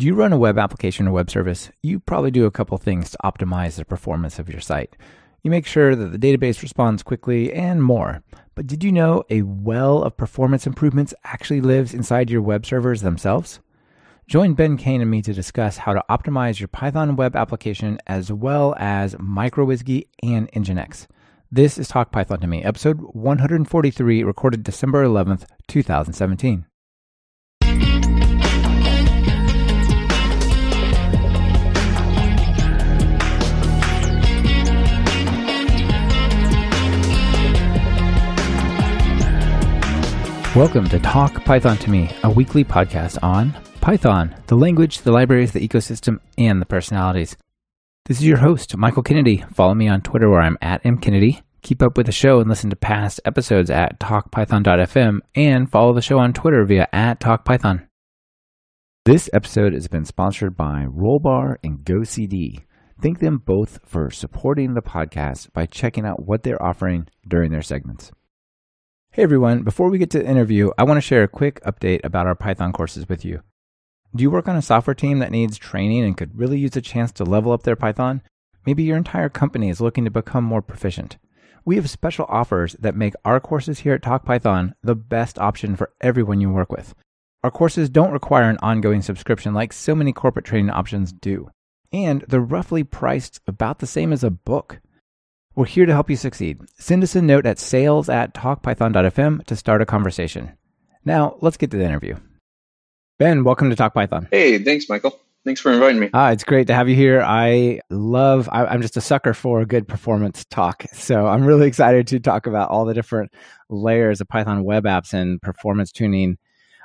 Do you run a web application or web service? You probably do a couple things to optimize the performance of your site. You make sure that the database responds quickly and more. But did you know a well of performance improvements actually lives inside your web servers themselves? Join Ben Kane and me to discuss how to optimize your Python web application as well as MicroWhiskey and Nginx. This is Talk Python to Me, episode 143, recorded December 11th, 2017. Welcome to Talk Python to Me, a weekly podcast on Python, the language, the libraries, the ecosystem, and the personalities. This is your host, Michael Kennedy. Follow me on Twitter where I'm at mkennedy. Keep up with the show and listen to past episodes at talkpython.fm and follow the show on Twitter via at talkpython. This episode has been sponsored by Rollbar and GoCD. Thank them both for supporting the podcast by checking out what they're offering during their segments. Hey everyone, before we get to the interview, I want to share a quick update about our Python courses with you. Do you work on a software team that needs training and could really use a chance to level up their Python? Maybe your entire company is looking to become more proficient. We have special offers that make our courses here at Talk Python the best option for everyone you work with. Our courses don't require an ongoing subscription like so many corporate training options do. And they're roughly priced about the same as a book. We're here to help you succeed. Send us a note at sales at talkpython.fm to start a conversation. Now, let's get to the interview. Ben, welcome to Talk Python. Hey, thanks, Michael. Thanks for inviting me. Ah, it's great to have you here. I love, I, am just a sucker for a good performance talk. So I'm really excited to talk about all the different layers of Python web apps and performance tuning,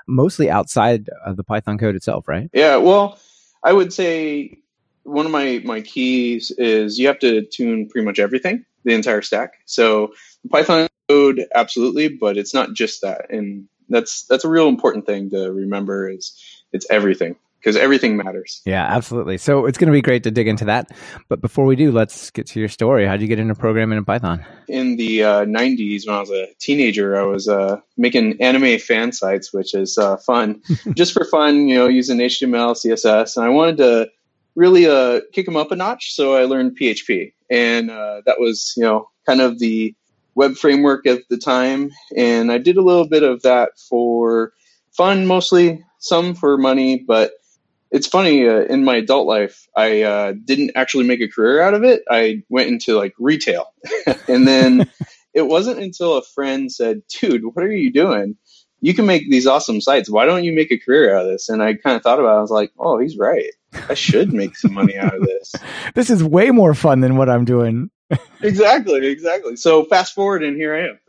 mostly outside of the Python code itself, right? Yeah, well, I would say one of my my keys is you have to tune pretty much everything, the entire stack. So Python code, absolutely, but it's not just that, and that's that's a real important thing to remember. Is it's everything because everything matters. Yeah, absolutely. So it's going to be great to dig into that. But before we do, let's get to your story. How did you get into programming in Python? In the uh, 90s, when I was a teenager, I was uh, making anime fan sites, which is uh, fun, just for fun, you know, using HTML, CSS. And I wanted to really uh, kick them up a notch. So I learned PHP, and uh, that was you know kind of the web framework at the time. And I did a little bit of that for fun, mostly some for money. But it's funny uh, in my adult life, I uh, didn't actually make a career out of it. I went into like retail, and then. it wasn't until a friend said, "Dude, what are you doing?" you can make these awesome sites. Why don't you make a career out of this? And I kind of thought about it. I was like, oh, he's right. I should make some money out of this. this is way more fun than what I'm doing. exactly, exactly. So fast forward, and here I am.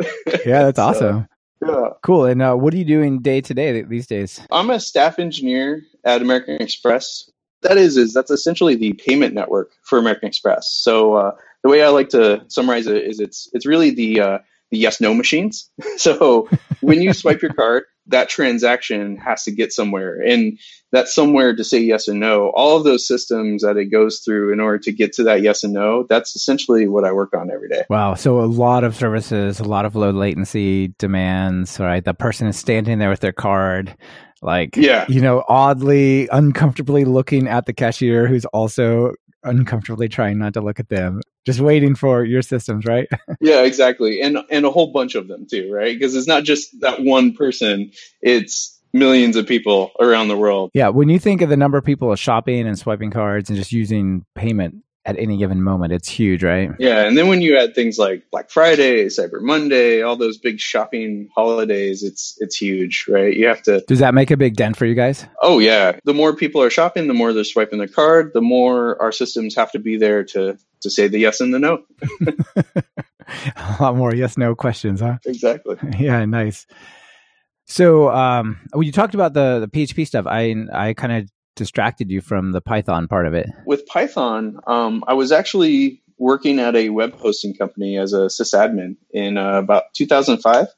yeah, that's so, awesome. Yeah. Cool. And uh, what are you doing day to day these days? I'm a staff engineer at American Express. That is, is that's essentially the payment network for American Express. So uh, the way I like to summarize it is, it's it's really the uh, the yes no machines. so when you swipe your card, that transaction has to get somewhere. And that somewhere to say yes and no, all of those systems that it goes through in order to get to that yes and no, that's essentially what I work on every day. Wow. So a lot of services, a lot of low latency demands, right? The person is standing there with their card like yeah you know oddly uncomfortably looking at the cashier who's also uncomfortably trying not to look at them, just waiting for your systems, right? yeah, exactly. And and a whole bunch of them too, right? Because it's not just that one person, it's millions of people around the world. Yeah, when you think of the number of people shopping and swiping cards and just using payment at any given moment. It's huge, right? Yeah, and then when you add things like Black Friday, Cyber Monday, all those big shopping holidays, it's it's huge, right? You have to Does that make a big dent for you guys? Oh yeah. The more people are shopping, the more they're swiping their card, the more our systems have to be there to to say the yes and the no. a lot more yes no questions, huh? Exactly. Yeah, nice. So, um, when you talked about the, the PHP stuff, I I kind of distracted you from the Python part of it? With Python, um, I was actually working at a web hosting company as a sysadmin in uh, about 2005.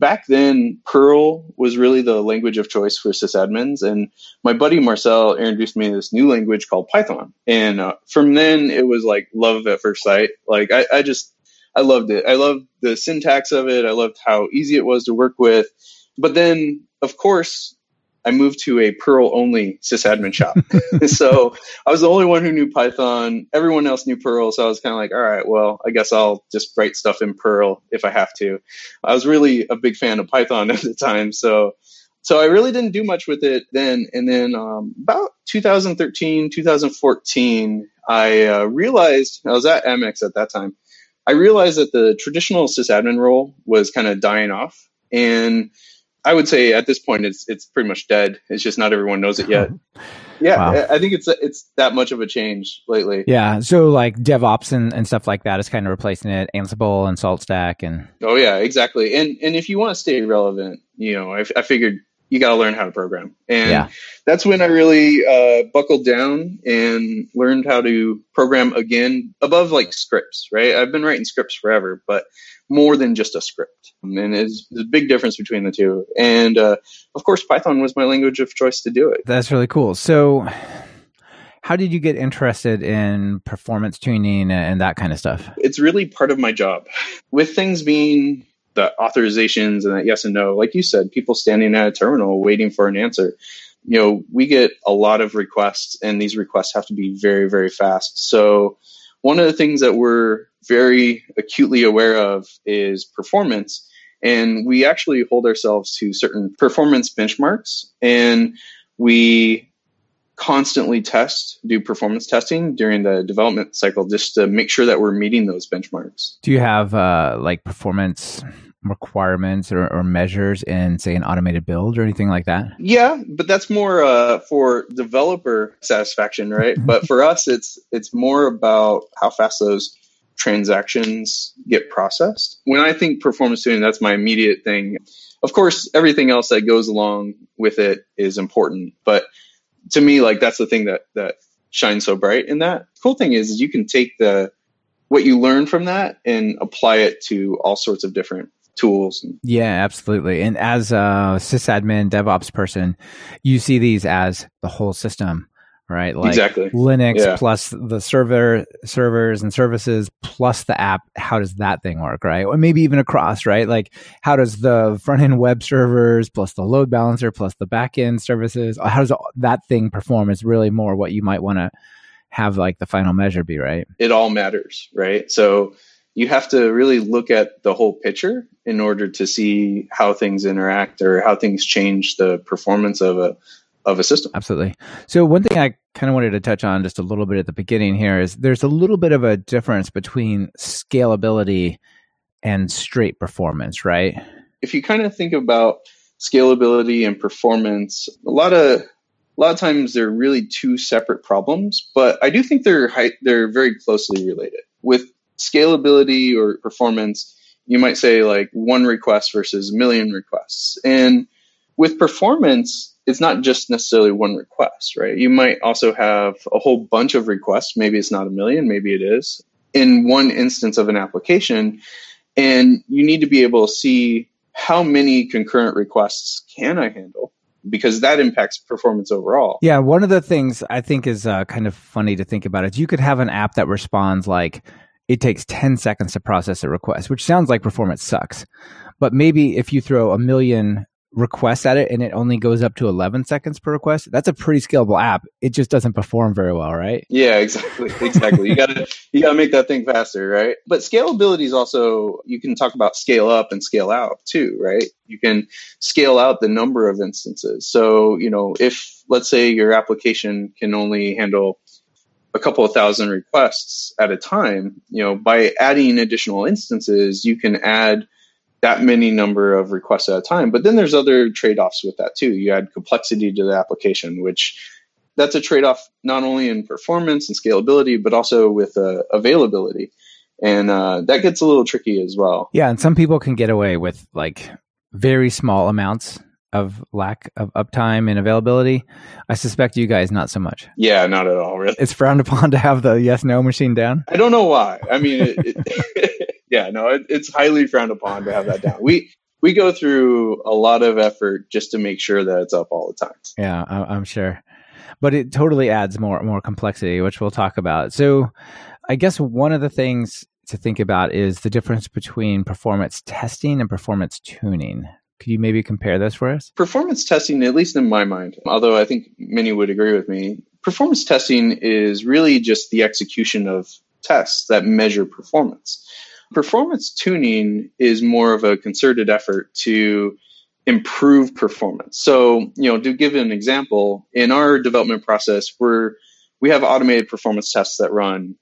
Back then, Perl was really the language of choice for sysadmins, and my buddy Marcel introduced me to this new language called Python. And uh, from then, it was like love at first sight. Like I, I just, I loved it. I loved the syntax of it. I loved how easy it was to work with. But then, of course, I moved to a Perl only sysadmin shop. so I was the only one who knew Python. Everyone else knew Perl. So I was kind of like, all right, well, I guess I'll just write stuff in Perl if I have to. I was really a big fan of Python at the time. So so I really didn't do much with it then. And then um, about 2013, 2014, I uh, realized I was at Amex at that time. I realized that the traditional sysadmin role was kind of dying off, and I would say at this point it's it's pretty much dead. It's just not everyone knows it yet. Yeah, wow. I think it's it's that much of a change lately. Yeah, so like DevOps and, and stuff like that is kind of replacing it. Ansible and SaltStack and oh yeah, exactly. And and if you want to stay relevant, you know, I, I figured you got to learn how to program. And yeah. that's when I really uh, buckled down and learned how to program again above like scripts, right? I've been writing scripts forever, but more than just a script. And there's a big difference between the two. And uh, of course, Python was my language of choice to do it. That's really cool. So, how did you get interested in performance tuning and that kind of stuff? It's really part of my job. With things being the authorizations and that yes and no, like you said, people standing at a terminal waiting for an answer. You know, we get a lot of requests, and these requests have to be very, very fast. So, one of the things that we're very acutely aware of is performance. And we actually hold ourselves to certain performance benchmarks. And we constantly test, do performance testing during the development cycle just to make sure that we're meeting those benchmarks. Do you have uh, like performance requirements or, or, measures in, say, an automated build or anything like that? Yeah, but that's more uh, for developer satisfaction, right? but for us, it's it's more about how fast those transactions get processed. When I think performance tuning, that's my immediate thing. Of course, everything else that goes along with it is important, but to me, like that's the thing that that shines so bright in that. Cool thing is, is you can take the what you learn from that and apply it to all sorts of different tools. Yeah, absolutely. And as a sysadmin DevOps person, you see these as the whole system, right? Like exactly. Linux yeah. plus the server servers and services plus the app. How does that thing work, right? Or maybe even across, right? Like how does the front end web servers plus the load balancer plus the back end services, how does that thing perform? Is really more what you might want to have like the final measure be, right? It all matters, right? So you have to really look at the whole picture in order to see how things interact or how things change the performance of a of a system. Absolutely. So one thing I kind of wanted to touch on just a little bit at the beginning here is there's a little bit of a difference between scalability and straight performance, right? If you kind of think about scalability and performance, a lot of a lot of times they're really two separate problems, but I do think they're they're very closely related. With scalability or performance, you might say like one request versus a million requests. And with performance, it's not just necessarily one request, right? You might also have a whole bunch of requests. Maybe it's not a million, maybe it is in one instance of an application. And you need to be able to see how many concurrent requests can I handle because that impacts performance overall. Yeah, one of the things I think is uh, kind of funny to think about is you could have an app that responds like it takes 10 seconds to process a request, which sounds like performance sucks. But maybe if you throw a million requests at it and it only goes up to 11 seconds per request, that's a pretty scalable app. It just doesn't perform very well, right? Yeah, exactly. Exactly. you got to you got to make that thing faster, right? But scalability is also you can talk about scale up and scale out too, right? You can scale out the number of instances. So, you know, if let's say your application can only handle a couple of thousand requests at a time, you know, by adding additional instances, you can add that many number of requests at a time. But then there's other trade-offs with that too. You add complexity to the application, which that's a trade-off not only in performance and scalability, but also with uh, availability. And uh, that gets a little tricky as well. Yeah, and some people can get away with like very small amounts of lack of uptime and availability. I suspect you guys not so much. Yeah, not at all. Really, it's frowned upon to have the yes no machine down. I don't know why. I mean, it, it, yeah, no, it, it's highly frowned upon to have that down. We we go through a lot of effort just to make sure that it's up all the time. Yeah, I'm sure, but it totally adds more more complexity, which we'll talk about. So, I guess one of the things to think about is the difference between performance testing and performance tuning Could you maybe compare those for us? Performance testing, at least in my mind, although I think many would agree with me, performance testing is really just the execution of tests that measure performance. Performance tuning is more of a concerted effort to improve performance. So, you know, to give an example, in our development process, we're we have automated performance tests that run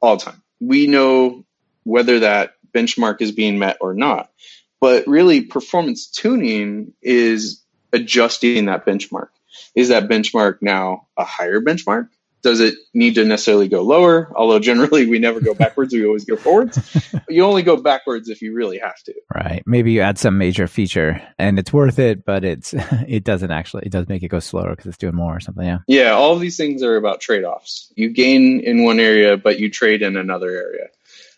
all the time. We know whether that benchmark is being met or not. But really, performance tuning is adjusting that benchmark. Is that benchmark now a higher benchmark? Does it need to necessarily go lower? Although generally we never go backwards, we always go forwards. you only go backwards if you really have to. Right. Maybe you add some major feature and it's worth it, but it's it doesn't actually it does make it go slower because it's doing more or something. Yeah. Yeah. All these things are about trade offs. You gain in one area, but you trade in another area.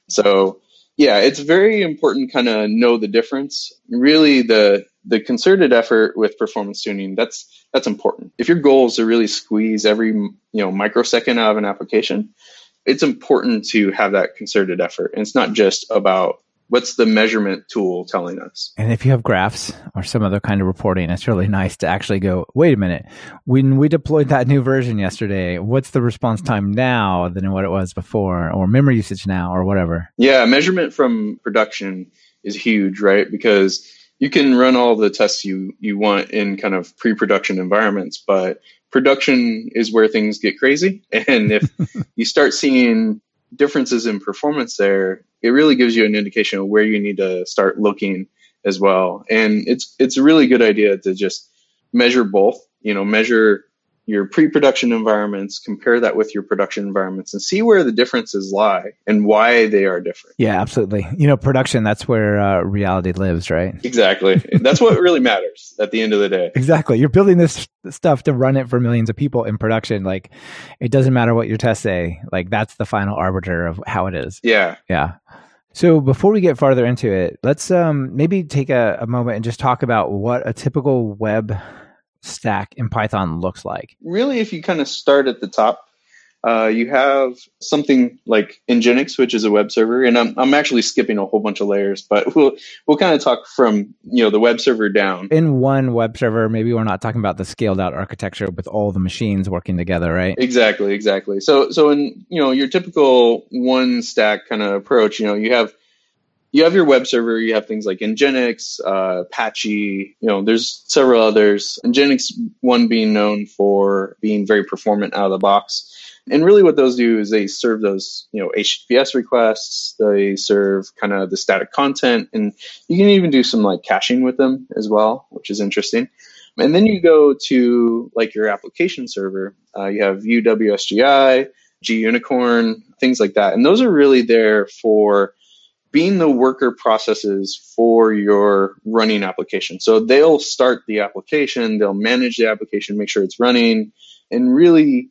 So yeah, it's very important kind of know the difference. Really the the concerted effort with performance tuning, that's that's important. If your goal is to really squeeze every, you know, microsecond out of an application, it's important to have that concerted effort. And it's not just about what's the measurement tool telling us? And if you have graphs or some other kind of reporting, it's really nice to actually go, wait a minute, when we deployed that new version yesterday, what's the response time now than what it was before, or memory usage now, or whatever? Yeah, measurement from production is huge, right? Because you can run all the tests you, you want in kind of pre production environments, but production is where things get crazy. And if you start seeing differences in performance there, it really gives you an indication of where you need to start looking as well. And it's it's a really good idea to just measure both. You know, measure your pre-production environments, compare that with your production environments, and see where the differences lie and why they are different. Yeah, absolutely. You know, production that's where uh, reality lives, right? Exactly. that's what really matters at the end of the day. Exactly. You're building this stuff to run it for millions of people in production. Like, it doesn't matter what your tests say. Like, that's the final arbiter of how it is. Yeah. Yeah. So before we get farther into it, let's um, maybe take a, a moment and just talk about what a typical web stack in Python looks like? Really, if you kind of start at the top, uh, you have something like Nginx, which is a web server, and I'm, I'm actually skipping a whole bunch of layers, but we'll we'll kind of talk from you know the web server down. In one web server, maybe we're not talking about the scaled out architecture with all the machines working together, right? Exactly, exactly. So so in you know your typical one stack kind of approach, you know you have you have your web server, you have things like Nginx, uh, Apache, you know, there's several others. Nginx, one being known for being very performant out of the box. And really what those do is they serve those, you know, HTTPS requests, they serve kind of the static content, and you can even do some like caching with them as well, which is interesting. And then you go to like your application server, uh, you have UWSGI, GUnicorn, things like that. And those are really there for being the worker processes for your running application. So they'll start the application, they'll manage the application, make sure it's running, and really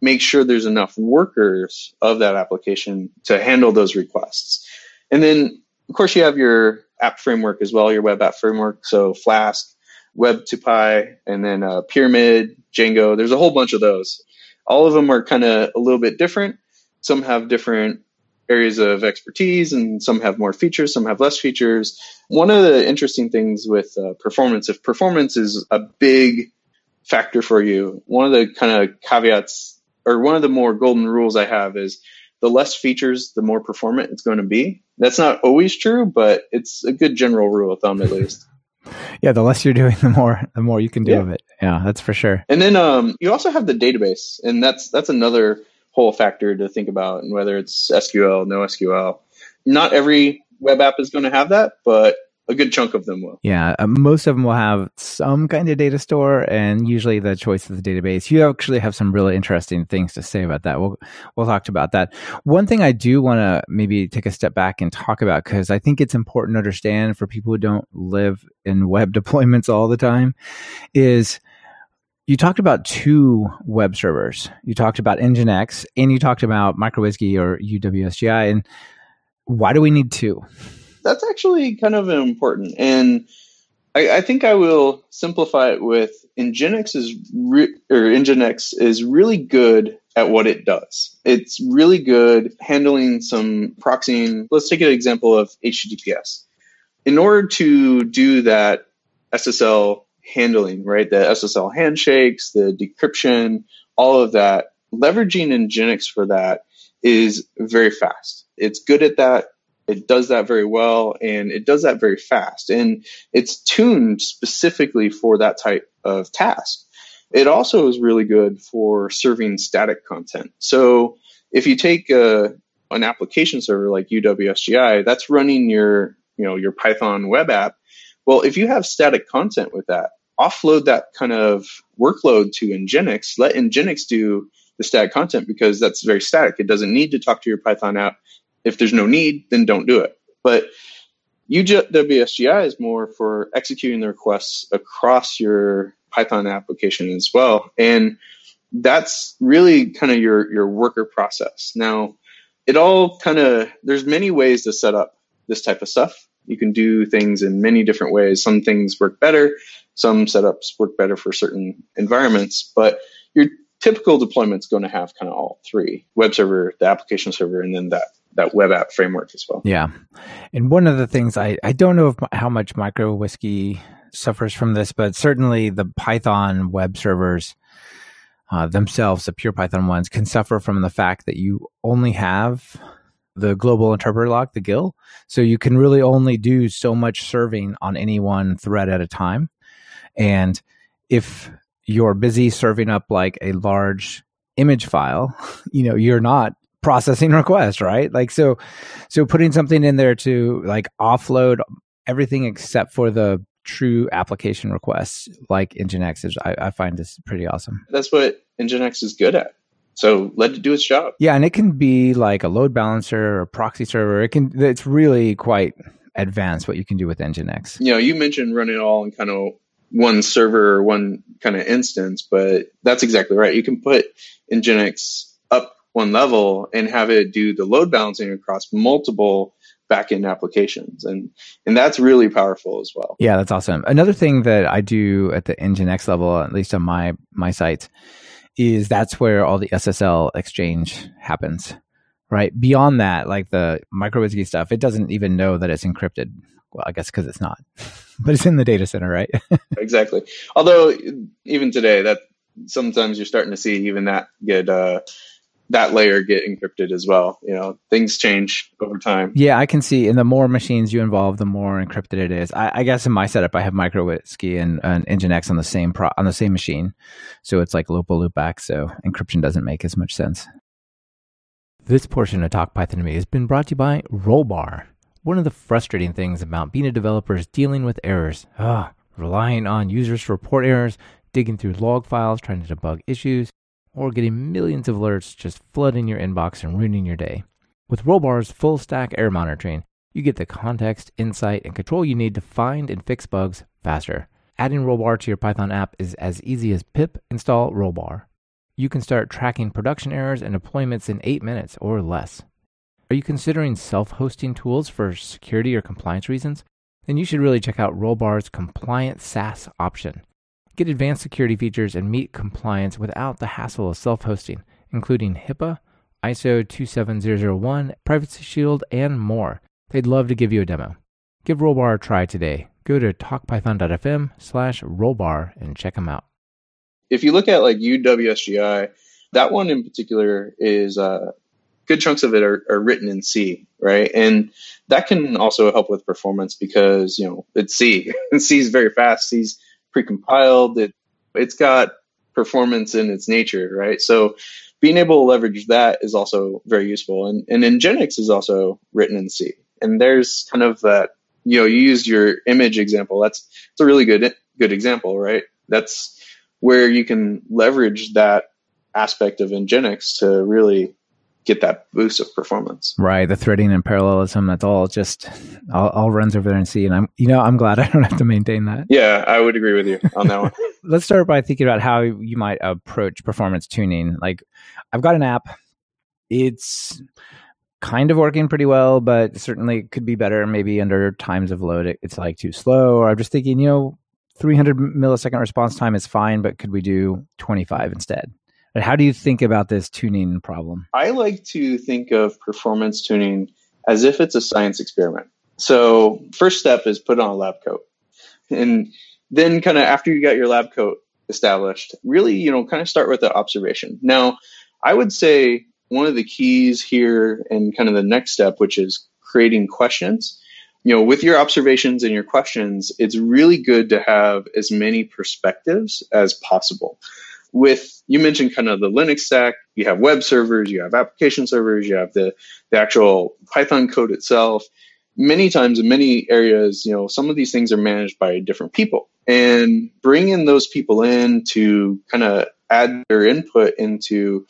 make sure there's enough workers of that application to handle those requests. And then, of course, you have your app framework as well, your web app framework. So Flask, Web2Py, and then uh, Pyramid, Django. There's a whole bunch of those. All of them are kind of a little bit different. Some have different areas of expertise and some have more features some have less features. One of the interesting things with uh, performance if performance is a big factor for you one of the kind of caveats or one of the more golden rules i have is the less features the more performant it's going to be. That's not always true but it's a good general rule of thumb at least. Yeah the less you're doing the more the more you can do yeah. of it. Yeah that's for sure. And then um, you also have the database and that's that's another whole factor to think about, and whether it's SQL, no SQL. Not every web app is going to have that, but a good chunk of them will. Yeah, uh, most of them will have some kind of data store, and usually the choice of the database. You actually have some really interesting things to say about that. We'll we'll talk about that. One thing I do want to maybe take a step back and talk about because I think it's important to understand for people who don't live in web deployments all the time is you talked about two web servers. You talked about Nginx and you talked about MicroWSGI or UWSGI. And why do we need two? That's actually kind of important. And I, I think I will simplify it with Nginx is re- or Nginx is really good at what it does. It's really good handling some proxying. Let's take an example of HTTPS. In order to do that SSL handling, right? The SSL handshakes, the decryption, all of that. Leveraging Nginx for that is very fast. It's good at that. It does that very well and it does that very fast. And it's tuned specifically for that type of task. It also is really good for serving static content. So if you take a, uh, an application server like UWSGI, that's running your, you know, your Python web app. Well, if you have static content with that, offload that kind of workload to Nginx, let Nginx do the static content because that's very static. It doesn't need to talk to your Python app. If there's no need, then don't do it. But UWSGI is more for executing the requests across your Python application as well. And that's really kind of your, your worker process. Now, it all kind of, there's many ways to set up this type of stuff. You can do things in many different ways. Some things work better, some setups work better for certain environments, but your typical deployment's going to have kind of all three web server, the application server, and then that that web app framework as well. Yeah. And one of the things I, I don't know if, how much MicroWhiskey suffers from this, but certainly the Python web servers uh, themselves, the pure Python ones, can suffer from the fact that you only have the global interpreter lock, the GIL. So you can really only do so much serving on any one thread at a time. And if you're busy serving up like a large image file, you know, you're not processing requests, right? Like so so putting something in there to like offload everything except for the true application requests like Nginx is I, I find this pretty awesome. That's what Nginx is good at. So let it do its job. Yeah, and it can be like a load balancer or a proxy server. It can it's really quite advanced what you can do with Nginx. You know, you mentioned running it all in kind of one server or one kind of instance, but that's exactly right. You can put Nginx up one level and have it do the load balancing across multiple backend applications. And and that's really powerful as well. Yeah that's awesome. Another thing that i do at the nginx level at least on my my sites is that's where all the ssl exchange happens right? Beyond that like the MicroWhiskey stuff it doesn't even know that it's encrypted. Well i guess because it's not but it's in the data center right exactly although even today that sometimes you're starting to see even that get uh that layer get encrypted as well. You know, things change over time. Yeah, I can see. And the more machines you involve, the more encrypted it is. I, I guess in my setup, I have MicroWhiskey and, and Nginx on the same pro, on the same machine, so it's like local loop loopback. So encryption doesn't make as much sense. This portion of Talk Python to Me has been brought to you by Rollbar. One of the frustrating things about being a developer is dealing with errors. Ugh, relying on users to report errors, digging through log files, trying to debug issues or getting millions of alerts just flooding your inbox and ruining your day. With Rollbar's full stack error monitoring, you get the context, insight, and control you need to find and fix bugs faster. Adding Rollbar to your Python app is as easy as pip install Rollbar. You can start tracking production errors and deployments in 8 minutes or less. Are you considering self hosting tools for security or compliance reasons? Then you should really check out Rollbar's compliant SaaS option. Get advanced security features and meet compliance without the hassle of self hosting, including HIPAA, ISO 27001, Privacy Shield, and more. They'd love to give you a demo. Give Rollbar a try today. Go to talkpython.fm slash rollbar and check them out. If you look at like UWSGI, that one in particular is uh, good chunks of it are, are written in C, right? And that can also help with performance because, you know, it's C. C is very fast. C's precompiled. It it's got performance in its nature, right? So being able to leverage that is also very useful. And and Nginx is also written in C. And there's kind of that, you know, you used your image example. That's it's a really good good example, right? That's where you can leverage that aspect of Nginx to really get that boost of performance. Right, the threading and parallelism. That's all just all, all, runs over there and see. And I'm, you know, I'm glad I don't have to maintain that. Yeah, I would agree with you on that one. Let's start by thinking about how you might approach performance tuning. Like, I've got an app. It's kind of working pretty well, but certainly could be better. Maybe under times of load, it, it's like too slow. Or I'm just thinking, you know, 300 millisecond response time is fine, but could we do 25 instead? But how do you think about this tuning problem? I like to think of performance tuning as if it's a science experiment. So, first step is put on a lab coat. And then kind of after you got your lab coat established, really, you know, kind of start with the observation. Now, I would say one of the keys here and kind of the next step, which is creating questions. You know, with your observations and your questions, it's really good to have as many perspectives as possible. With you mentioned kind of the Linux stack, you have web servers, you have application servers, you have the, the actual Python code itself. Many times in many areas, you know, some of these things are managed by different people. And bringing those people in to kind of add their input into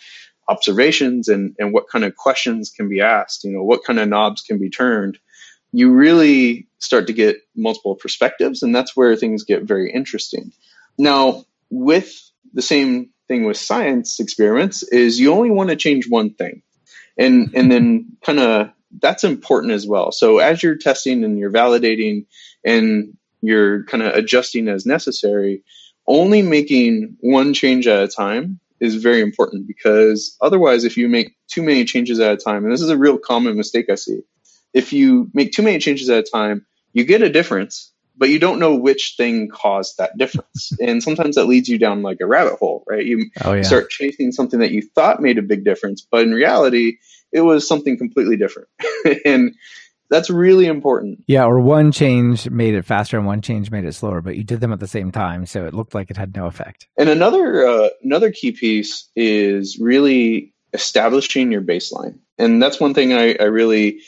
observations and, and what kind of questions can be asked, you know, what kind of knobs can be turned, you really start to get multiple perspectives. And that's where things get very interesting. Now, with the same thing with science experiments is you only want to change one thing. And, and then kind of that's important as well. So as you're testing and you're validating and you're kind of adjusting as necessary, only making one change at a time is very important because otherwise, if you make too many changes at a time, and this is a real common mistake I see, if you make too many changes at a time, you get a difference, but you don't know which thing caused that difference. and sometimes that leads you down like a rabbit hole, right? You oh, yeah. start chasing something that you thought made a big difference, but in reality, it was something completely different. and that's really important. Yeah, or one change made it faster and one change made it slower, but you did them at the same time, so it looked like it had no effect. And another uh, another key piece is really establishing your baseline, and that's one thing I, I really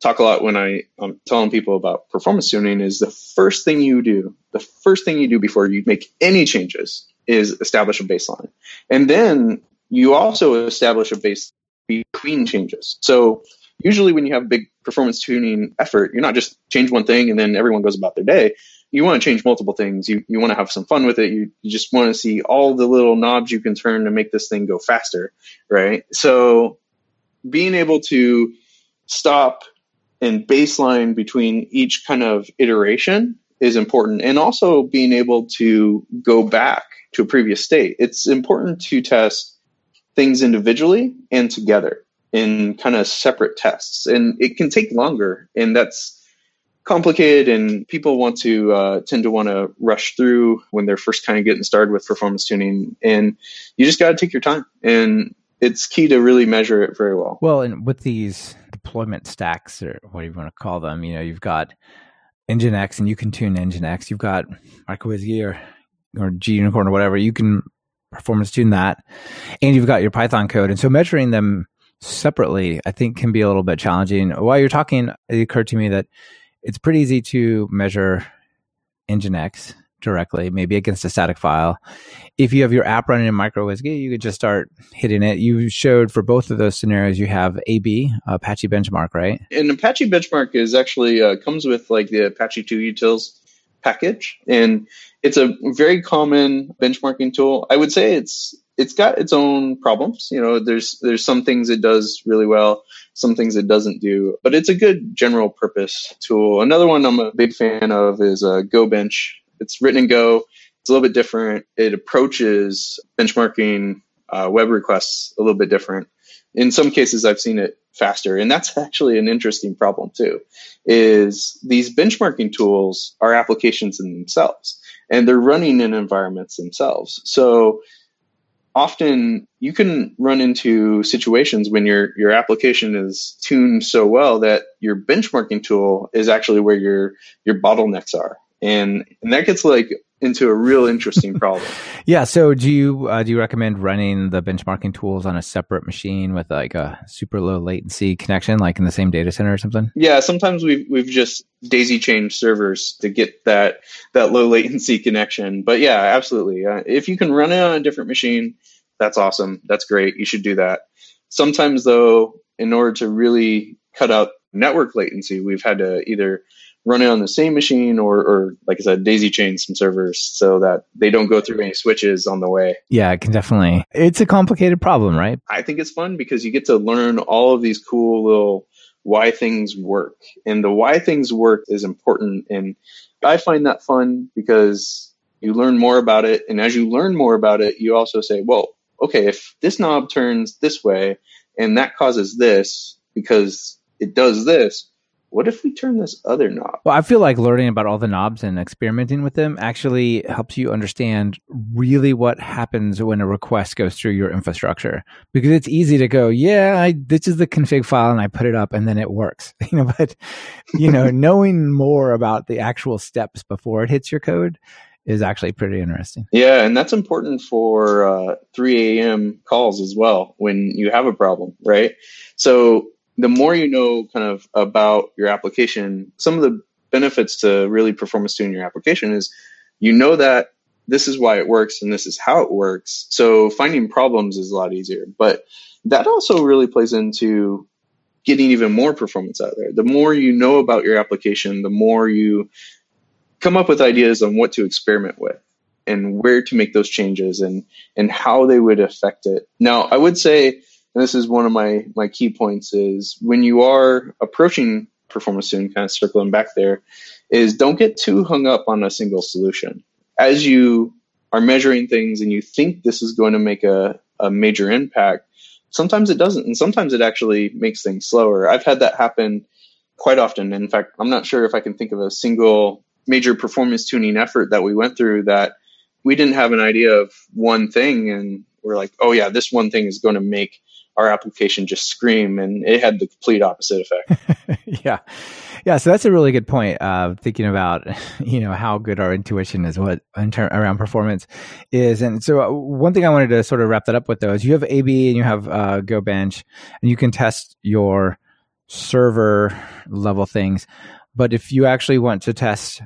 talk a lot when I, um, I'm telling people about performance tuning. Is the first thing you do, the first thing you do before you make any changes is establish a baseline, and then you also establish a base between changes. So usually when you have a big performance tuning effort, you're not just change one thing and then everyone goes about their day. You want to change multiple things. You, you want to have some fun with it. You, you just want to see all the little knobs you can turn to make this thing go faster, right? So being able to stop and baseline between each kind of iteration is important. And also being able to go back to a previous state. It's important to test things individually and together in kind of separate tests, and it can take longer, and that's complicated and people want to uh, tend to want to rush through when they're first kind of getting started with performance tuning and you just got to take your time and it's key to really measure it very well well and with these deployment stacks or what do you want to call them? You know you've got nginx and you can tune nginx you've got MicroWhiz or or g unicorn or whatever. You can performance tune that. And you've got your python code. And so measuring them separately, I think can be a little bit challenging. While you're talking, it occurred to me that it's pretty easy to measure Nginx directly, maybe against a static file. If you have your app running in MicroWhiz you could just start hitting it. You showed for both of those scenarios, you have AB, Apache Benchmark, right? And Apache Benchmark is actually uh, comes with like the Apache 2utils package, and it's a very common benchmarking tool. I would say it's it's got its own problems. You know, there's there's some things it does really well, some things it doesn't do, but it's a good general purpose tool. Another one I'm a big fan of is uh, GoBench. It's written in Go. It's a little bit different. It approaches benchmarking uh, web requests a little bit different. In some cases, I've seen it faster, and that's actually an interesting problem too. Is these benchmarking tools are applications in themselves, and they're running in environments themselves. So often you can run into situations when your your application is tuned so well that your benchmarking tool is actually where your your bottlenecks are and and that gets like into a real interesting problem yeah so do you uh, do you recommend running the benchmarking tools on a separate machine with like a super low latency connection like in the same data center or something yeah sometimes we've we've just daisy chained servers to get that that low latency connection but yeah absolutely uh, if you can run it on a different machine that's awesome. That's great. You should do that. Sometimes, though, in order to really cut out network latency, we've had to either run it on the same machine or, or like I said, daisy chain some servers so that they don't go through any switches on the way. Yeah, it can definitely. It's a complicated problem, right? I think it's fun because you get to learn all of these cool little why things work. And the why things work is important. And I find that fun because you learn more about it. And as you learn more about it, you also say, well, okay, if this knob turns this way and that causes this because it does this, what if we turn this other knob? Well, I feel like learning about all the knobs and experimenting with them actually helps you understand really what happens when a request goes through your infrastructure. Because it's easy to go, yeah, I, this is the config file and I put it up and then it works. You know, but you know, knowing more about the actual steps before it hits your code is actually pretty interesting. Yeah, and that's important for uh, 3 a.m. calls as well when you have a problem, right? So the more you know kind of about your application, some of the benefits to really performance tune your application is you know that this is why it works and this is how it works. So finding problems is a lot easier. But that also really plays into getting even more performance out there. The more you know about your application, the more you come up with ideas on what to experiment with and where to make those changes and and how they would affect it. Now, I would say and this is one of my my key points is when you are approaching performance tune, kind of circling back there, is don't get too hung up on a single solution. As you are measuring things and you think this is going to make a, a major impact, sometimes it doesn't, and sometimes it actually makes things slower. I've had that happen quite often. In fact, I'm not sure if I can think of a single major performance tuning effort that we went through that we didn't have an idea of one thing and we're like, oh yeah, this one thing is going to make our application just scream and it had the complete opposite effect. Yeah. Yeah so that's a really good point uh, thinking about you know how good our intuition is what ter- around performance is. And so uh, one thing i wanted to sort of wrap that up with though is you have ab and you have uh, go bench and you can test your server level things. But if you actually want to test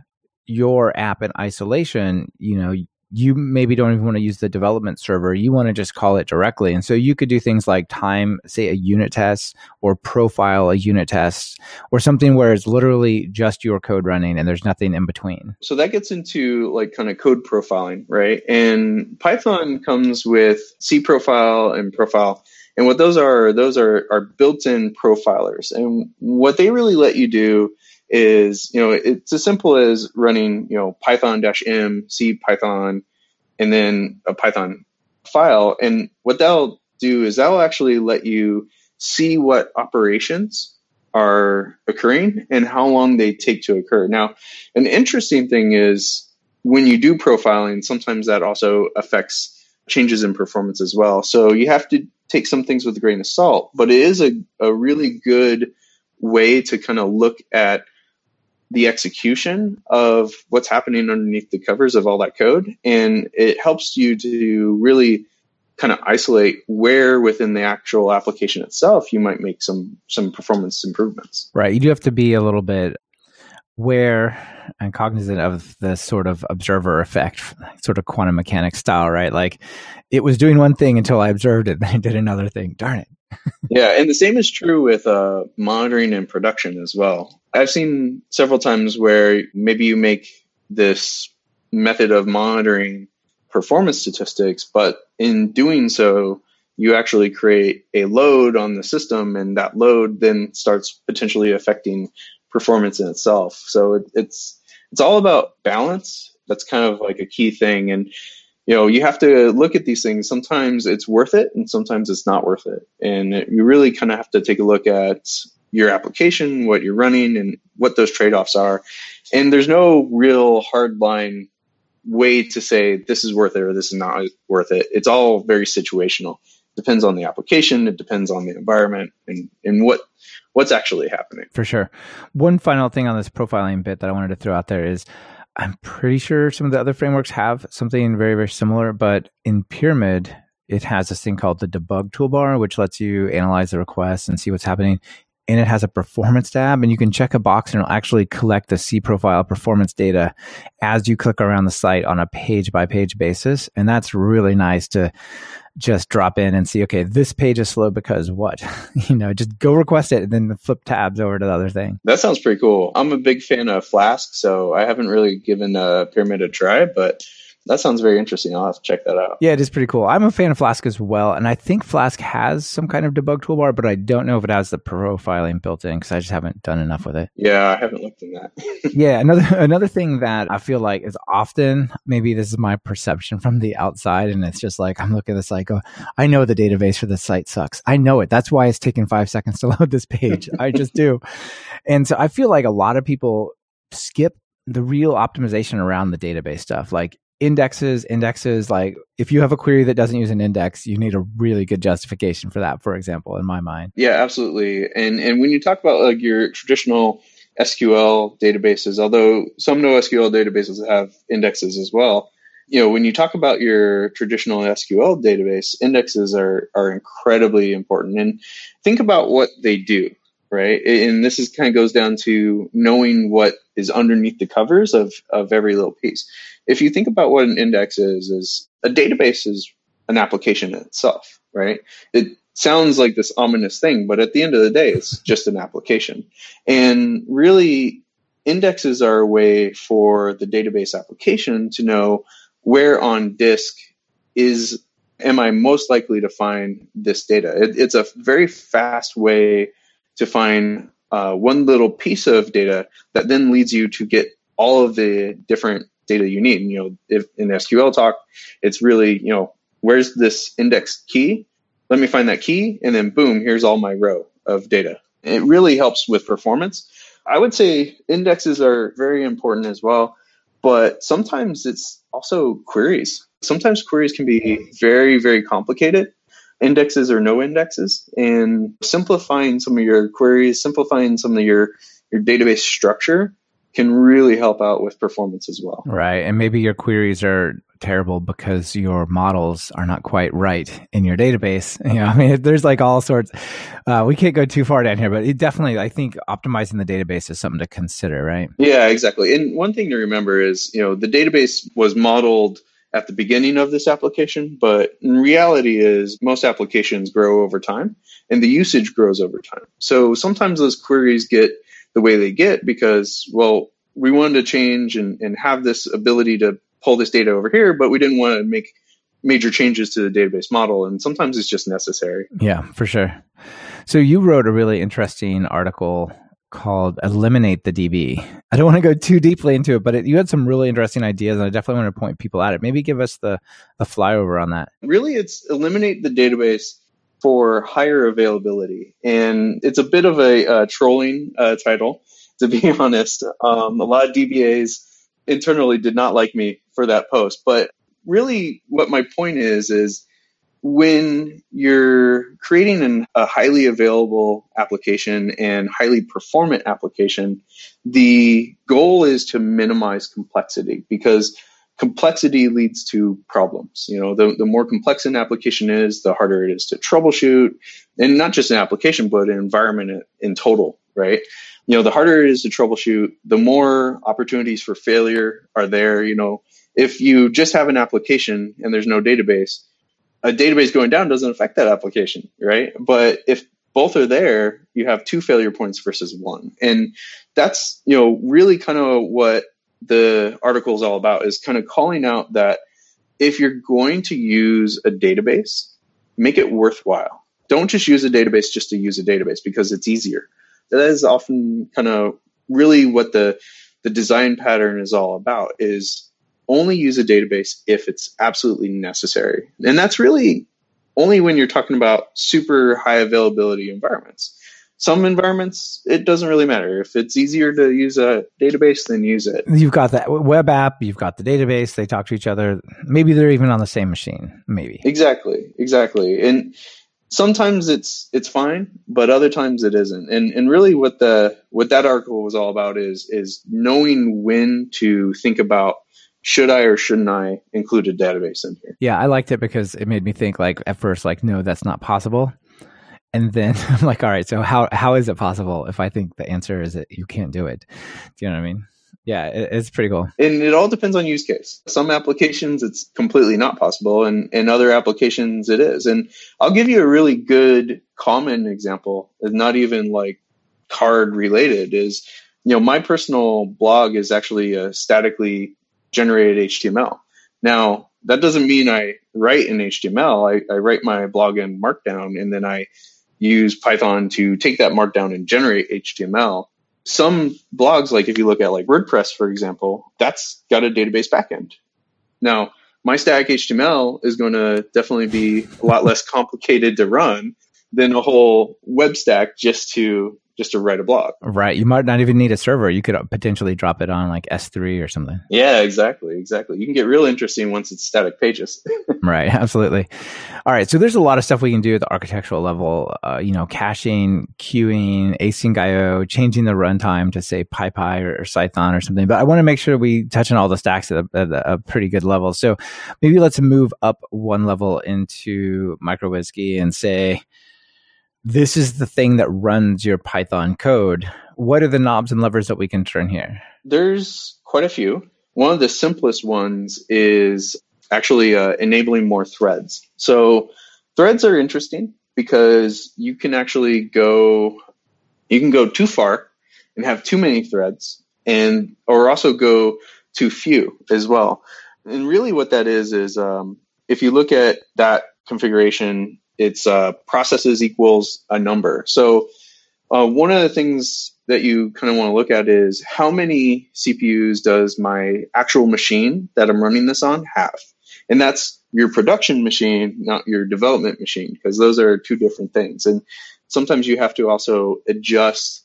your app in isolation you know you maybe don't even want to use the development server. You want to just call it directly. And so you could do things like time, say, a unit test or profile a unit test or something where it's literally just your code running and there's nothing in between. So that gets into like kind of code profiling, right? And Python comes with cprofile and profile. And what those are, those are, are built in profilers. And what they really let you do is you know it's as simple as running you know Python dash m c python and then a python file. And what that'll do is that'll actually let you see what operations are occurring and how long they take to occur. Now an interesting thing is when you do profiling sometimes that also affects changes in performance as well. So you have to take some things with a grain of salt but it is a, a really good way to kind of look at the execution of what's happening underneath the covers of all that code. And it helps you to really kind of isolate where within the actual application itself you might make some some performance improvements. Right. You do have to be a little bit aware and cognizant of the sort of observer effect, sort of quantum mechanics style, right? Like it was doing one thing until I observed it, then it did another thing. Darn it. Yeah, and the same is true with uh, monitoring and production as well. I've seen several times where maybe you make this method of monitoring performance statistics, but in doing so, you actually create a load on the system, and that load then starts potentially affecting performance in itself. So it, it's it's all about balance. That's kind of like a key thing, and you know you have to look at these things. Sometimes it's worth it, and sometimes it's not worth it, and you really kind of have to take a look at your application, what you're running, and what those trade offs are. And there's no real hard line way to say this is worth it or this is not worth it. It's all very situational. It depends on the application, it depends on the environment and, and what what's actually happening. For sure. One final thing on this profiling bit that I wanted to throw out there is I'm pretty sure some of the other frameworks have something very, very similar, but in Pyramid, it has this thing called the debug toolbar, which lets you analyze the request and see what's happening. And it has a performance tab and you can check a box and it'll actually collect the C profile performance data as you click around the site on a page by page basis. And that's really nice to just drop in and see okay this page is slow because what? You know just go request it and then flip tabs over to the other thing. That sounds pretty cool. I'm a big fan of flask so i haven't really given a pyramid a try but That sounds very interesting. I'll have to check that out. Yeah, it is pretty cool. I'm a fan of Flask as well, and I think Flask has some kind of debug toolbar, but I don't know if it has the profiling built in because I just haven't done enough with it. Yeah, I haven't looked in that. yeah, another another thing that I feel like is often maybe this is my perception from the outside, and it's just like I'm looking at this like, oh, I know the database for this site sucks. I know it. That's why it's taking five seconds to load this page. I just do, and so I feel like a lot of people skip the real optimization around the database stuff. Like indexes, indexes, like if you have a query that doesn't use an index, you need a really good justification for that, for example, in my mind. Yeah, absolutely. And and when you talk about like your traditional SQL databases, although some NoSQL databases have indexes as well, you know, when you talk about your traditional SQL database, indexes are are incredibly important. And think about what they do, right? And this is kind of goes down to knowing what is underneath the covers of of every little piece if you think about what an index is, is a database is an application in itself, right? It sounds like this ominous thing, but at the end of the day, it's just an application. And really, indexes are a way for the database application to know where on disk is am I most likely to find this data. It, it's a very fast way to find uh, one little piece of data that then leads you to get all of the different data you need. And, you know, if in SQL talk, it's really, you know, where's this index key? Let me find that key, and then boom, here's all my row of data. It really helps with performance. I would say indexes are very important as well, but sometimes it's also queries. Sometimes queries can be very, very complicated, indexes or no indexes, and simplifying some of your queries, simplifying some of your, your database structure can really help out with performance as well. Right. And maybe your queries are terrible because your models are not quite right in your database. You know, I mean, there's like all sorts. Uh, we can't go too far down here, but it definitely, I think optimizing the database is something to consider, right? Yeah, exactly. And one thing to remember is, you know, the database was modeled at the beginning of this application, but in reality is most applications grow over time and the usage grows over time. So sometimes those queries get the way they get because, well, we wanted to change and, and have this ability to pull this data over here, but we didn't want to make major changes to the database model. And sometimes it's just necessary. Yeah, for sure. So you wrote a really interesting article called Eliminate the DB. I don't want to go too deeply into it, but it, you had some really interesting ideas, and I definitely want to point people at it. Maybe give us the, the flyover on that. Really, it's eliminate the database for higher availability. And it's a bit of a uh, trolling uh, title, to be honest. Um, a lot of DBAs internally did not like me for that post. But really, what my point is, is when you're creating an, a highly available application and highly performant application, the goal is to minimize complexity because complexity leads to problems. You know, the, the more complex an application is, the harder it is to troubleshoot, and not just an application, but an environment in, total, right? You know, the harder it is to troubleshoot, the more opportunities for failure are there. You know, if you just have an application and there's no database, a database going down doesn't affect that application, right? But if both are there, you have two failure points versus one. And that's, you know, really kind of what the article is all about is kind of calling out that if you're going to use a database, make it worthwhile. Don't just use a database just to use a database because it's easier. That is often kind of really what the the design pattern is all about is only use a database if it's absolutely necessary. And that's really only when you're talking about super high availability environments. Some environments it doesn't really matter. If it's easier to use a database then use it. You've got that web app you've got the database they talk to each other. Maybe they're even on the same machine maybe. Exactly exactly. And sometimes it's it's fine but other times it isn't. And and really what the what that article was all about is is knowing when to think about should I or shouldn't I include a database in here? Yeah, I liked it because it made me think like at first like no that's not possible and then I'm like, all right, so how how is it possible if I think the answer is that you can't do it? Do you know what I mean? Yeah, it, it's pretty cool. And it all depends on use case. Some applications it's completely not possible, and in other applications it is. And I'll give you a really good common example. It's not even like card related. Is you know my personal blog is actually a statically generated HTML. Now, that doesn't mean I write in HTML. I, I write my blog in Markdown and then I use Python to take that Markdown and generate HTML. Some blogs, like if you look at like WordPress, for example, that's got a database backend. Now, my static HTML is going to definitely be a lot less complicated to run than a whole web stack just to just to write a blog. Right. You might not even need a server. You could potentially drop it on like S3 or something. Yeah, exactly. Exactly. You can get real interesting once it's static pages. right. Absolutely. All right. So there's a lot of stuff we can do at the architectural level, uh, you know, caching, queuing, async IO, changing the runtime to say PyPy or, or Cython or something. But I want to make sure we touch on all the stacks at a, at a pretty good level. So maybe let's move up one level into MicroWSGI and say, this is the thing that runs your Python code. What are the knobs and levers that we can turn here? There's quite a few. One of the simplest ones is actually uh, enabling more threads. So threads are interesting because you can actually go you can go too far and have too many threads and or also go too few as well. And really what that is is um, if you look at that configuration it's uh, processes equals a number. So uh, one of the things that you kind of want to look at is how many CPUs does my actual machine that I'm running this on have? And that's your production machine, not your development machine, because those are two different things. And sometimes you have to also adjust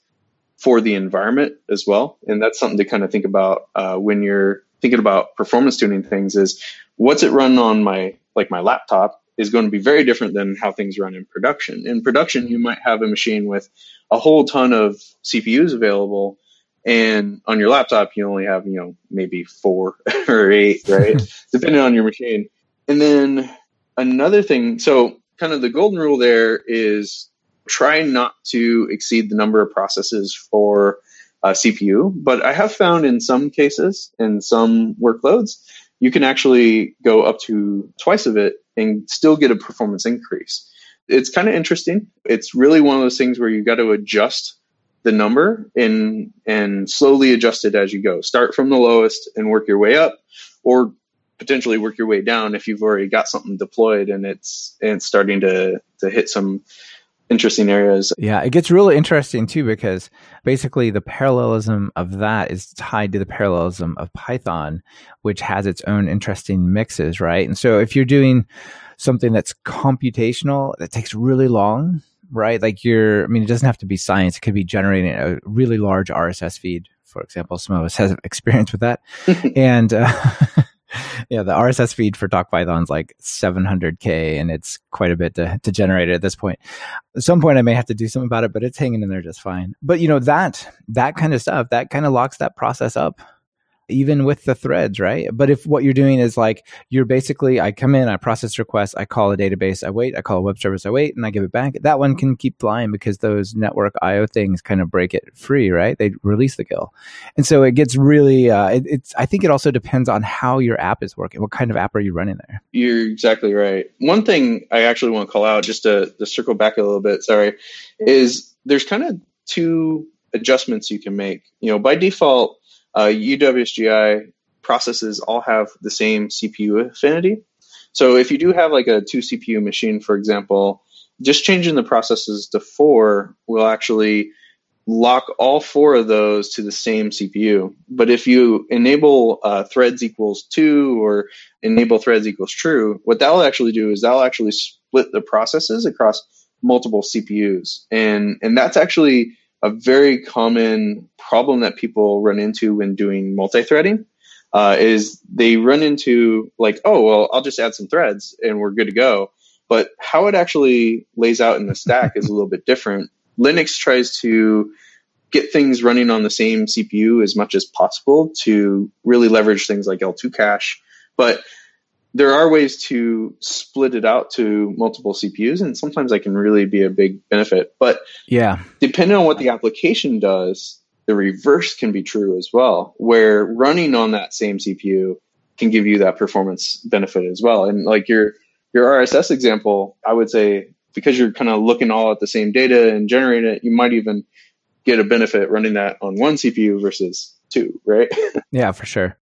for the environment as well. And that's something to kind of think about uh, when you're thinking about performance tuning things is what's it run on my like my laptop is going to be very different than how things run in production. In production, you might have a machine with a whole ton of CPUs available, and on your laptop, you only have, you know, maybe four or eight, right? Depending on your machine. And then another thing, so kind of the golden rule there is try not to exceed the number of processes for a CPU. But I have found in some cases, in some workloads, you can actually go up to twice of it and still get a performance increase. It's kind of interesting. It's really one of those things where you got to adjust the number and and slowly adjust it as you go. Start from the lowest and work your way up, or potentially work your way down if you've already got something deployed and it's and it's starting to to hit some interesting areas. Yeah, it gets really interesting too because basically the parallelism of that is tied to the parallelism of Python, which has its own interesting mixes, right? And so if you're doing something that's computational that takes really long, right? Like you're, I mean, it doesn't have to be science. It could be generating a really large RSS feed, for example. Some of us have experience with that. and, uh, yeah, the RSS feed for Python is like 700k, and it's quite a bit to, to generate it at this point. At some point, I may have to do something about it, but it's hanging in there just fine. But you know that that kind of stuff that kind of locks that process up even with the threads, right? But if what you're doing is like you're basically, I come in, I process requests, I call a database, I wait, I call a web service, I wait, and I give it back. That one can keep flying because those network IO things kind of break it free, right? They release the GIL, and so it gets really. Uh, it, it's. I think it also depends on how your app is working. What kind of app are you running there? You're exactly right. One thing I actually want to call out, just to, to circle back a little bit, sorry, is there's kind of two adjustments you can make. You know, by default uh, UWSGI processes all have the same CPU affinity. So if you do have like a two CPU machine, for example, just changing the processes to four will actually lock all four of those to the same CPU. But if you enable uh, threads equals two or enable threads equals true, what that'll actually do is that'll actually split the processes across multiple CPUs. And, and that's actually a very common problem that people run into when doing multi-threading uh, is they run into like, oh, well, I'll just add some threads and we're good to go. But how it actually lays out in the stack is a little bit different. Linux tries to get things running on the same CPU as much as possible to really leverage things like L2 cache. But there are ways to split it out to multiple CPUs, and sometimes that can really be a big benefit. But yeah, depending on what the application does, the reverse can be true as well, where running on that same CPU can give you that performance benefit as well. And like your your RSS example, I would say because you're kind of looking all at the same data and generating it, you might even get a benefit running that on one CPU versus two, right? yeah, for sure.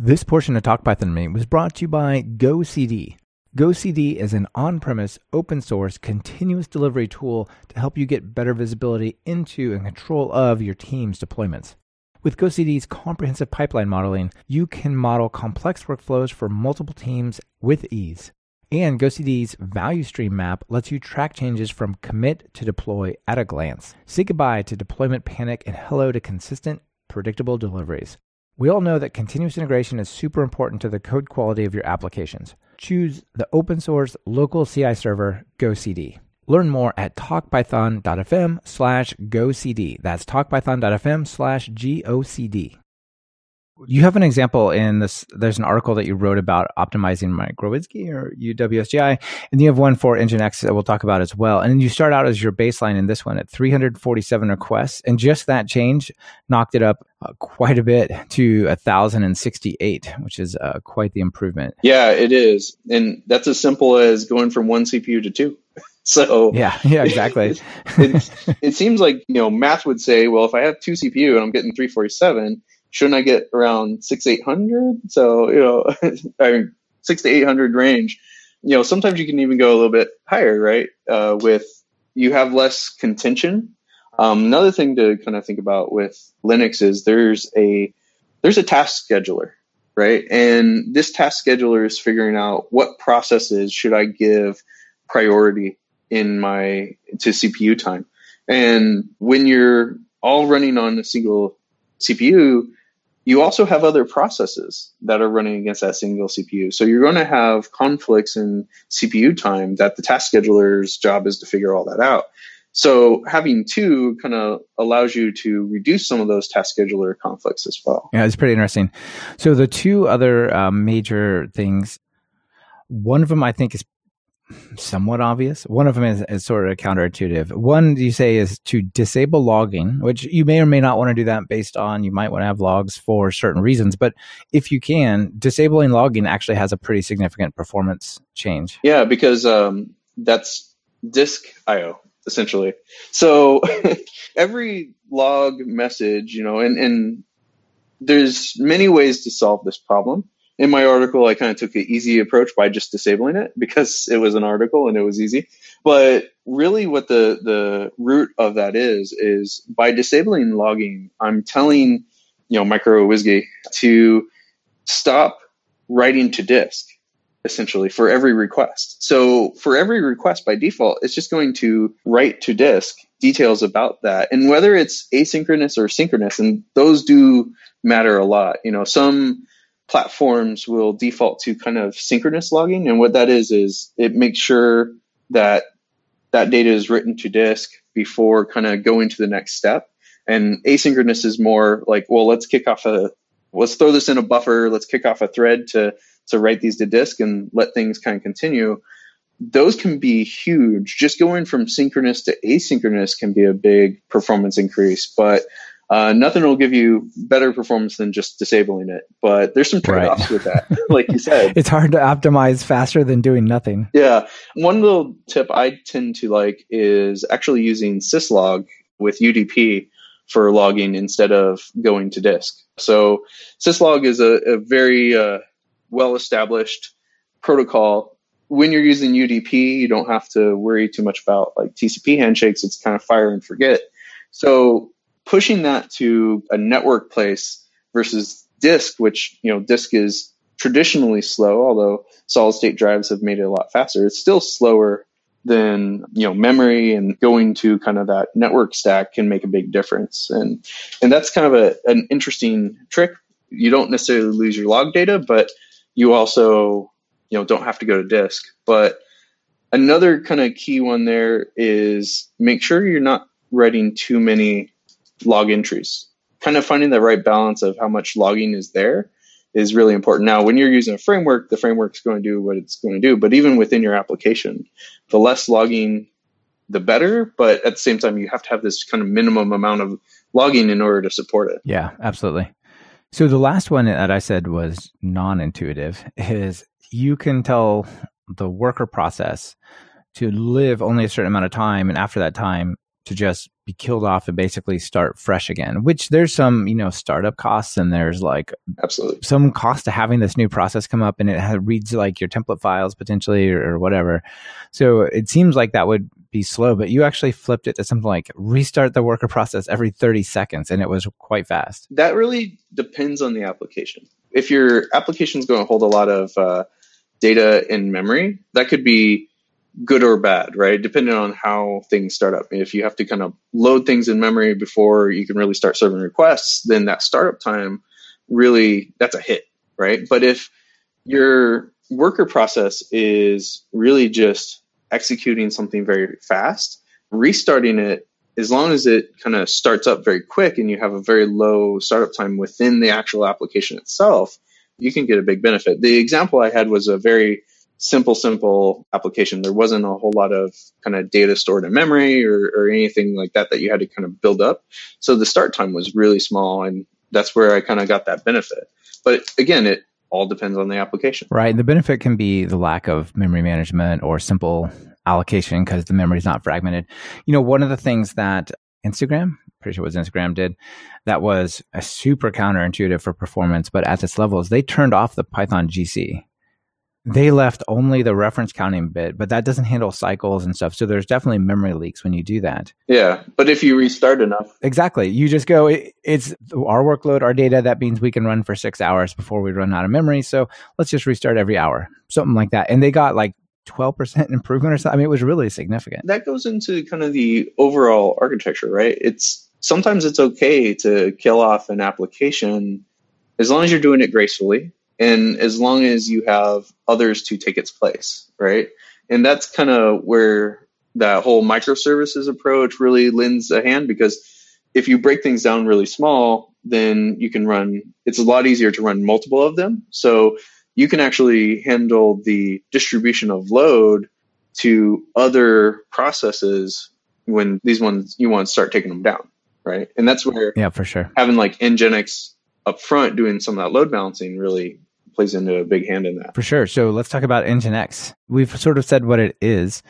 This portion of Talk Python to Me was brought to you by GoCD. GoCD is an on premise, open source, continuous delivery tool to help you get better visibility into and control of your team's deployments. With GoCD's comprehensive pipeline modeling, you can model complex workflows for multiple teams with ease. And GoCD's value stream map lets you track changes from commit to deploy at a glance. Say goodbye to deployment panic and hello to consistent, predictable deliveries. We all know that continuous integration is super important to the code quality of your applications. Choose the open source local CI server GoCD. Learn more at talkpython.fm slash GoCD. That's talkpython.fm slash GOCD. You have an example in this. There's an article that you wrote about optimizing MicroWSGI or UWSGI, and you have one for Nginx that we'll talk about as well. And you start out as your baseline in this one at 347 requests, and just that change knocked it up uh, quite a bit to 1,068, which is uh, quite the improvement. Yeah, it is, and that's as simple as going from one CPU to two. So yeah, yeah, exactly. it, it, it seems like you know math would say, well, if I have two CPU and I'm getting 347 shouldn't I get around six eight hundred? So you know, I mean, six to eight hundred range. You know, sometimes you can even go a little bit higher, right? Uh, with you have less contention. Um, another thing to kind of think about with Linux is there's a there's a task scheduler, right? And this task scheduler is figuring out what processes should I give priority in my to CPU time. And when you're all running on a single CPU, you also have other processes that are running against that single CPU. So you're going to have conflicts in CPU time that the task scheduler's job is to figure all that out. So having two kind of allows you to reduce some of those task scheduler conflicts as well. Yeah, it's pretty interesting. So the two other um, major things, one of them I think is somewhat obvious. One of them is, is, sort of counterintuitive. One you say is to disable logging, which you may or may not want to do that based on you might want to have logs for certain reasons. But if you can, disabling logging actually has a pretty significant performance change. Yeah, because um, that's disk IO essentially. So every log message, you know, and, and there's many ways to solve this problem in my article, I kind of took an easy approach by just disabling it because it was an article and it was easy. But really, what the the root of that is is by disabling logging, I'm telling you know MicroWSGI to stop writing to disk essentially for every request. So for every request by default, it's just going to write to disk details about that and whether it's asynchronous or synchronous and those do matter a lot. You know, some platforms will default to kind of synchronous logging. And what that is, is it makes sure that that data is written to disk before kind of going to the next step. And asynchronous is more like, well, let's kick off a, let's throw this in a buffer. Let's kick off a thread to, to write these to disk and let things kind of continue. Those can be huge. Just going from synchronous to asynchronous can be a big performance increase. But uh, nothing will give you better performance than just disabling it, but there's some trade-offs right. with that, like you said. it's hard to optimize faster than doing nothing. Yeah. One little tip I tend to like is actually using syslog with UDP for logging instead of going to disk. So syslog is a, a very uh, well-established protocol. When you're using UDP, you don't have to worry too much about like TCP handshakes. It's kind of fire and forget. So pushing that to a network place versus disk, which, you know, disk is traditionally slow, although solid state drives have made it a lot faster. It's still slower than, you know, memory and going to kind of that network stack can make a big difference. And, and that's kind of a, an interesting trick. You don't necessarily lose your log data, but you also, you know, don't have to go to disk. But another kind of key one there is make sure you're not writing too many log entries. Kind of finding the right balance of how much logging is there is really important. Now, when you're using a framework, the framework's going to do what it's going to do. But even within your application, the less logging, the better. But at the same time, you have to have this kind of minimum amount of logging in order to support it. Yeah, absolutely. So the last one that I said was non-intuitive is you can tell the worker process to live only a certain amount of time, and after that time, to just be killed off and basically start fresh again, which there's some, you know, startup costs and there's like absolutely some cost to having this new process come up and it has, reads like your template files potentially or, or whatever. So it seems like that would be slow, but you actually flipped it to something like restart the worker process every 30 seconds and it was quite fast. That really depends on the application. If your application is going to hold a lot of uh, data in memory, that could be good or bad, right? Depending on how things start up. If you have to kind of load things in memory before you can really start serving requests, then that startup time really that's a hit, right? But if your worker process is really just executing something very fast, restarting it as long as it kind of starts up very quick and you have a very low startup time within the actual application itself, you can get a big benefit. The example I had was a very simple, simple application. There wasn't a whole lot of kind of data stored in memory or, or anything like that that you had to kind of build up. So the start time was really small, and that's where I kind of got that benefit. But again, it all depends on the application. Right. The benefit can be the lack of memory management or simple allocation because the memory is not fragmented. You know, one of the things that Instagram, pretty sure it was Instagram did, that was a super counterintuitive for performance, but at its levels, they turned off the Python GC they left only the reference counting bit, but that doesn't handle cycles and stuff. So there's definitely memory leaks when you do that. Yeah, but if you restart enough, exactly, you just go. It, it's our workload, our data. That means we can run for six hours before we run out of memory. So let's just restart every hour, something like that. And they got like 12% improvement or something. I mean, it was really significant. That goes into kind of the overall architecture, right? It's sometimes it's okay to kill off an application as long as you're doing it gracefully and as long as you have others to take its place, right? And that's kind of where that whole microservices approach really lends a hand because if you break things down really small, then you can run, it's a lot easier to run multiple of them. So you can actually handle the distribution of load to other processes when these ones you want to start taking them down, right? And that's where yeah, for sure, having like Nginx up front doing some of that load balancing really plays into a big hand in that. For sure. So let's talk about Nginx. We've sort of said what it is,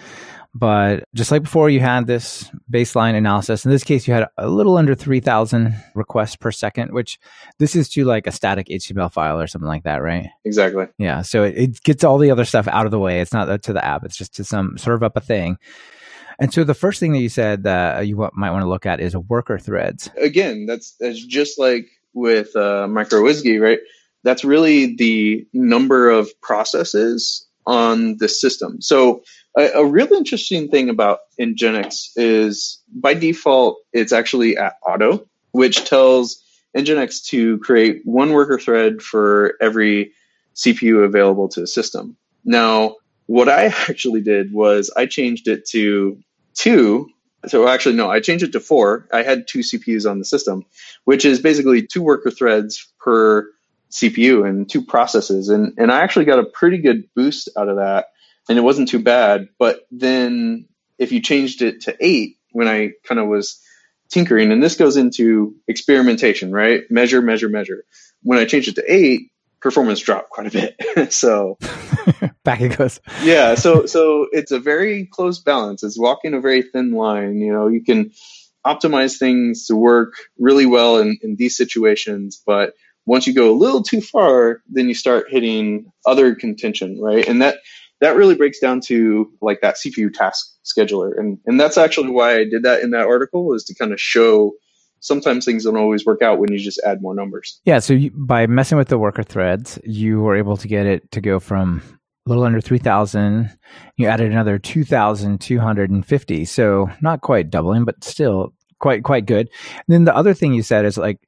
but just like before, you had this baseline analysis. In this case, you had a little under 3,000 requests per second, which this is to like a static HTML file or something like that, right? Exactly. Yeah. So it, it gets all the other stuff out of the way. It's not to the app, it's just to some serve up a thing. And so the first thing that you said that you might want to look at is worker threads. Again, that's that's just like with uh, MicroWSGI, right? That's really the number of processes on the system. So a, a real interesting thing about Nginx is by default, it's actually at auto, which tells Nginx to create one worker thread for every CPU available to the system. Now, what I actually did was I changed it to two. So actually, no, I changed it to four. I had two CPUs on the system, which is basically two worker threads per CPU and two processes. And, and I actually got a pretty good boost out of that. And it wasn't too bad. But then if you changed it to eight, when I kind of was tinkering, and this goes into experimentation, right? Measure, measure, measure. When I changed it to eight, performance dropped quite a bit. so back it goes. yeah. So, so it's a very close balance. It's walking a very thin line. You know, you can optimize things to work really well in, in these situations, but once you go a little too far, then you start hitting other contention, right? And that that really breaks down to like that CPU task scheduler, and and that's actually why I did that in that article is to kind of show sometimes things don't always work out when you just add more numbers. Yeah, so you, by messing with the worker threads, you were able to get it to go from a little under 3000 you added another 2250 so not quite doubling but still quite quite good and then the other thing you said is like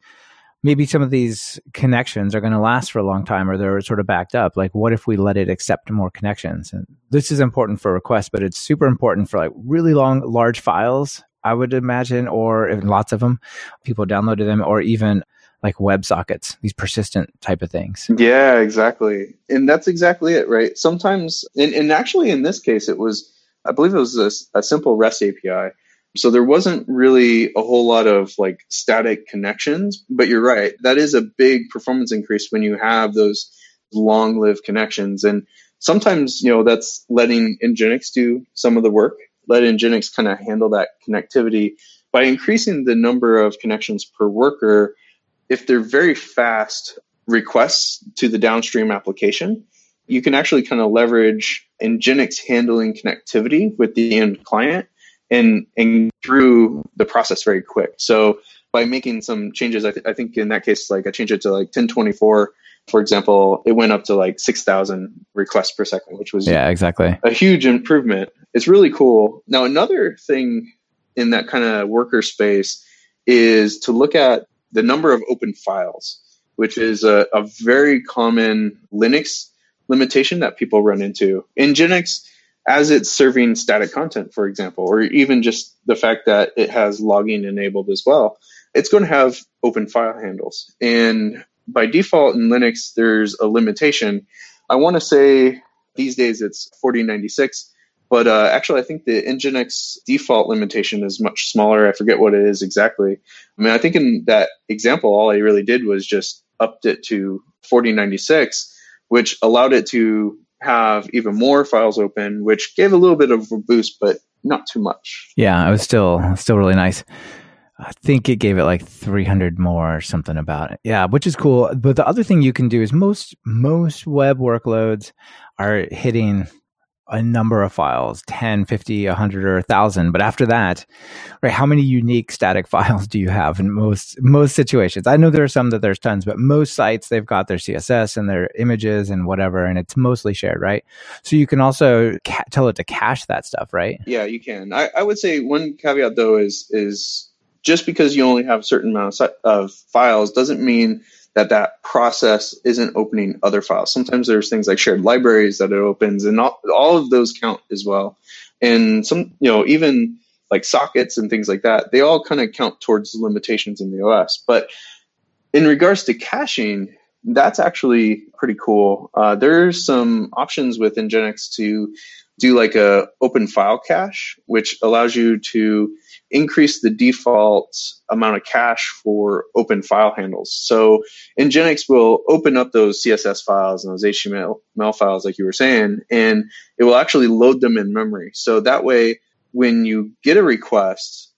maybe some of these connections are going to last for a long time or they're sort of backed up. Like, what if we let it accept more connections? And this is important for requests, but it's super important for like really long, large files, I would imagine, or lots of them, people downloaded them, or even like WebSockets, these persistent type of things. Yeah, exactly. And that's exactly it, right? Sometimes, and, and actually in this case, it was, I believe it was a, a simple REST API so there wasn't really a whole lot of like static connections, but you're right. That is a big performance increase when you have those long lived connections. And sometimes, you know, that's letting Nginx do some of the work. let Nginx kind of handle that connectivity by increasing the number of connections per worker. If they're very fast requests to the downstream application, you can actually kind of leverage Nginx handling connectivity with the end client and and through the process very quick. So by making some changes, I, th- I think in that case, like I changed it to like 1024, for example, it went up to like 6,000 requests per second, which was yeah, exactly a huge improvement. It's really cool. Now, another thing in that kind of worker space is to look at the number of open files, which is a, a very common Linux limitation that people run into. In Nginx, as it's serving static content, for example, or even just the fact that it has logging enabled as well, it's going to have open file handles. And by default in Linux, there's a limitation. I want to say these days it's 4096, but uh, actually, I think the Nginx default limitation is much smaller. I forget what it is exactly. I mean, I think in that example, all I really did was just upped it to 4096, which allowed it to have even more files open, which gave a little bit of a boost, but not too much. Yeah, it was still still really nice. I think it gave it like 300 more or something about it. Yeah, which is cool. But the other thing you can do is most most web workloads are hitting a number of files 10 50 100 or 1000 but after that right how many unique static files do you have in most most situations? I know there are some that there's tons but most sites they've got their css and their images and whatever and it's mostly shared right? So you can also ca- tell it to cache that stuff right? Yeah you can. I, I would say one caveat though is is just because you only have a certain amount of files doesn't mean that that process isn't opening other files. Sometimes there's things like shared libraries that it opens, and all, all of those count as well. And some, you know, even like sockets and things like that, they all kind of count towards limitations in the OS. But in regards to caching, that's actually pretty cool. Uh, there's some options with Nginx to do like a open file cache, which allows you to increase the default amount of cache for open file handles. So Nginx will open up those CSS files and those HTML files, like you were saying, and it will actually load them in memory. So that way, when you get a request,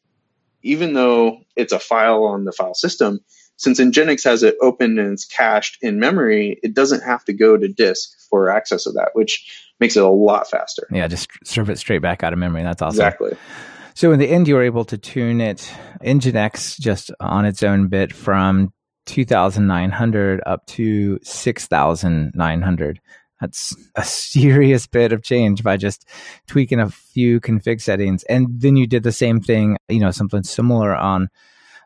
even though it's a file on the file system, since Nginx has it open and it's cached in memory, it doesn't have to go to disk for access of that, which makes it a lot faster. Yeah, just serve it straight back out of memory. That's awesome. Exactly. So in the end, you were able to tune it Nginx just on its own bit from 2,900 up to 6,900. That's a serious bit of change by just tweaking a few config settings. And then you did the same thing, you know, something similar on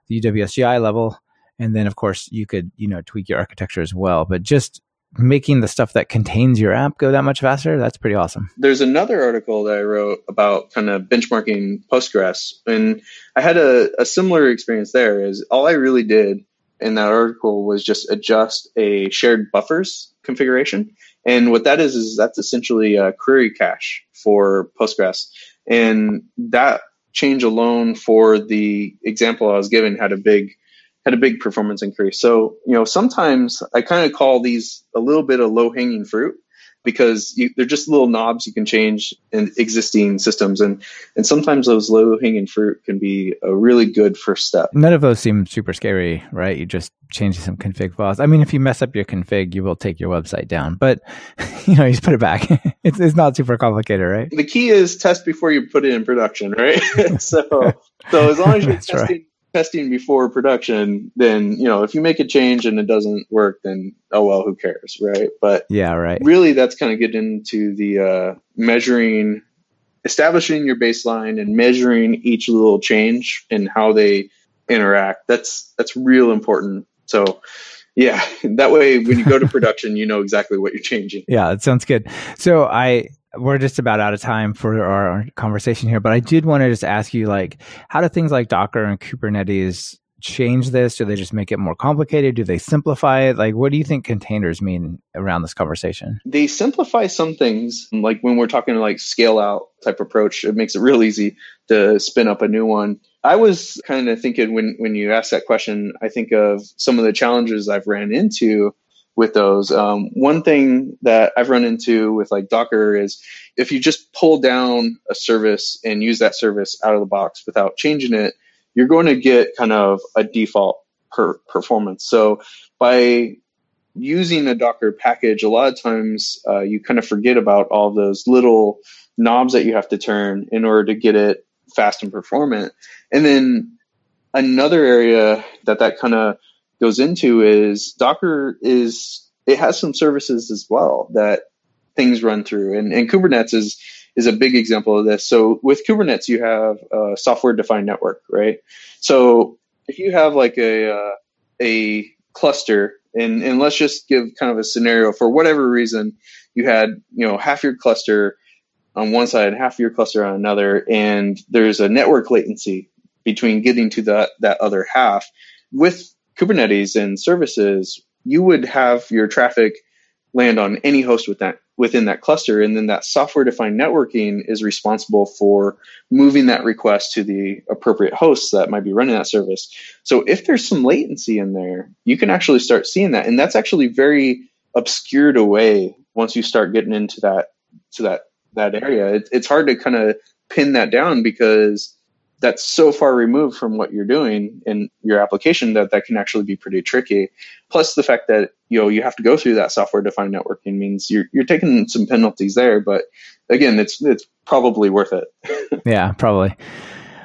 the UWSGI level. And then, of course, you could, you know, tweak your architecture as well. But just making the stuff that contains your app go that much faster, that's pretty awesome. There's another article that I wrote about kind of benchmarking Postgres, and I had a, a similar experience there. Is all I really did in that article was just adjust a shared buffers configuration, and what that is is that's essentially a query cache for Postgres, and that change alone for the example I was given had a big had a big performance increase. So, you know, sometimes I kind of call these a little bit of low hanging fruit because you, they're just little knobs you can change in existing systems. And, and sometimes those low hanging fruit can be a really good first step. None of those seem super scary, right? You just change some config files. I mean, if you mess up your config, you will take your website down, but you know, you just put it back. it's, it's not super complicated, right? The key is test before you put it in production, right? so, so as long as you're testing, right testing before production, then you know if you make a change and it doesn't work, then oh well, who cares, right? But yeah, right. Really, that's kind of getting into the uh, measuring, establishing your baseline and measuring each little change and how they interact. That's that's real important. So yeah, that way when you go to production, you know exactly what you're changing. Yeah, that sounds good. So I we're just about out of time for our conversation here, but I did want to just ask you, like, how do things like Docker and Kubernetes change this? Do they just make it more complicated? Do they simplify it? Like, what do you think containers mean around this conversation? They simplify some things, like when we're talking like scale out type approach, it makes it real easy to spin up a new one. I was kind of thinking when when you asked that question, I think of some of the challenges I've ran into with those. Um, one thing that I've run into with like Docker is if you just pull down a service and use that service out of the box without changing it, you're going to get kind of a default per performance. So by using a Docker package, a lot of times uh, you kind of forget about all those little knobs that you have to turn in order to get it fast and performant. And then another area that that kind of goes into is Docker is it has some services as well that things run through, and, and Kubernetes is is a big example of this. So with Kubernetes, you have a software defined network, right? So if you have like a uh, a cluster, and and let's just give kind of a scenario for whatever reason, you had you know half your cluster on one side, and half your cluster on another, and there's a network latency between getting to that that other half. With Kubernetes and services, you would have your traffic land on any host with that within that cluster, and then that software defined networking is responsible for moving that request to the appropriate hosts that might be running that service. So if there's some latency in there, you can actually start seeing that, and that's actually very obscured away once you start getting into that to that that area. It, it's hard to kind of pin that down because that's so far removed from what you're doing in your application that that can actually be pretty tricky. Plus the fact that you know you have to go through that software defined networking means you're you're taking some penalties there, but again, it's it's probably worth it. yeah, probably.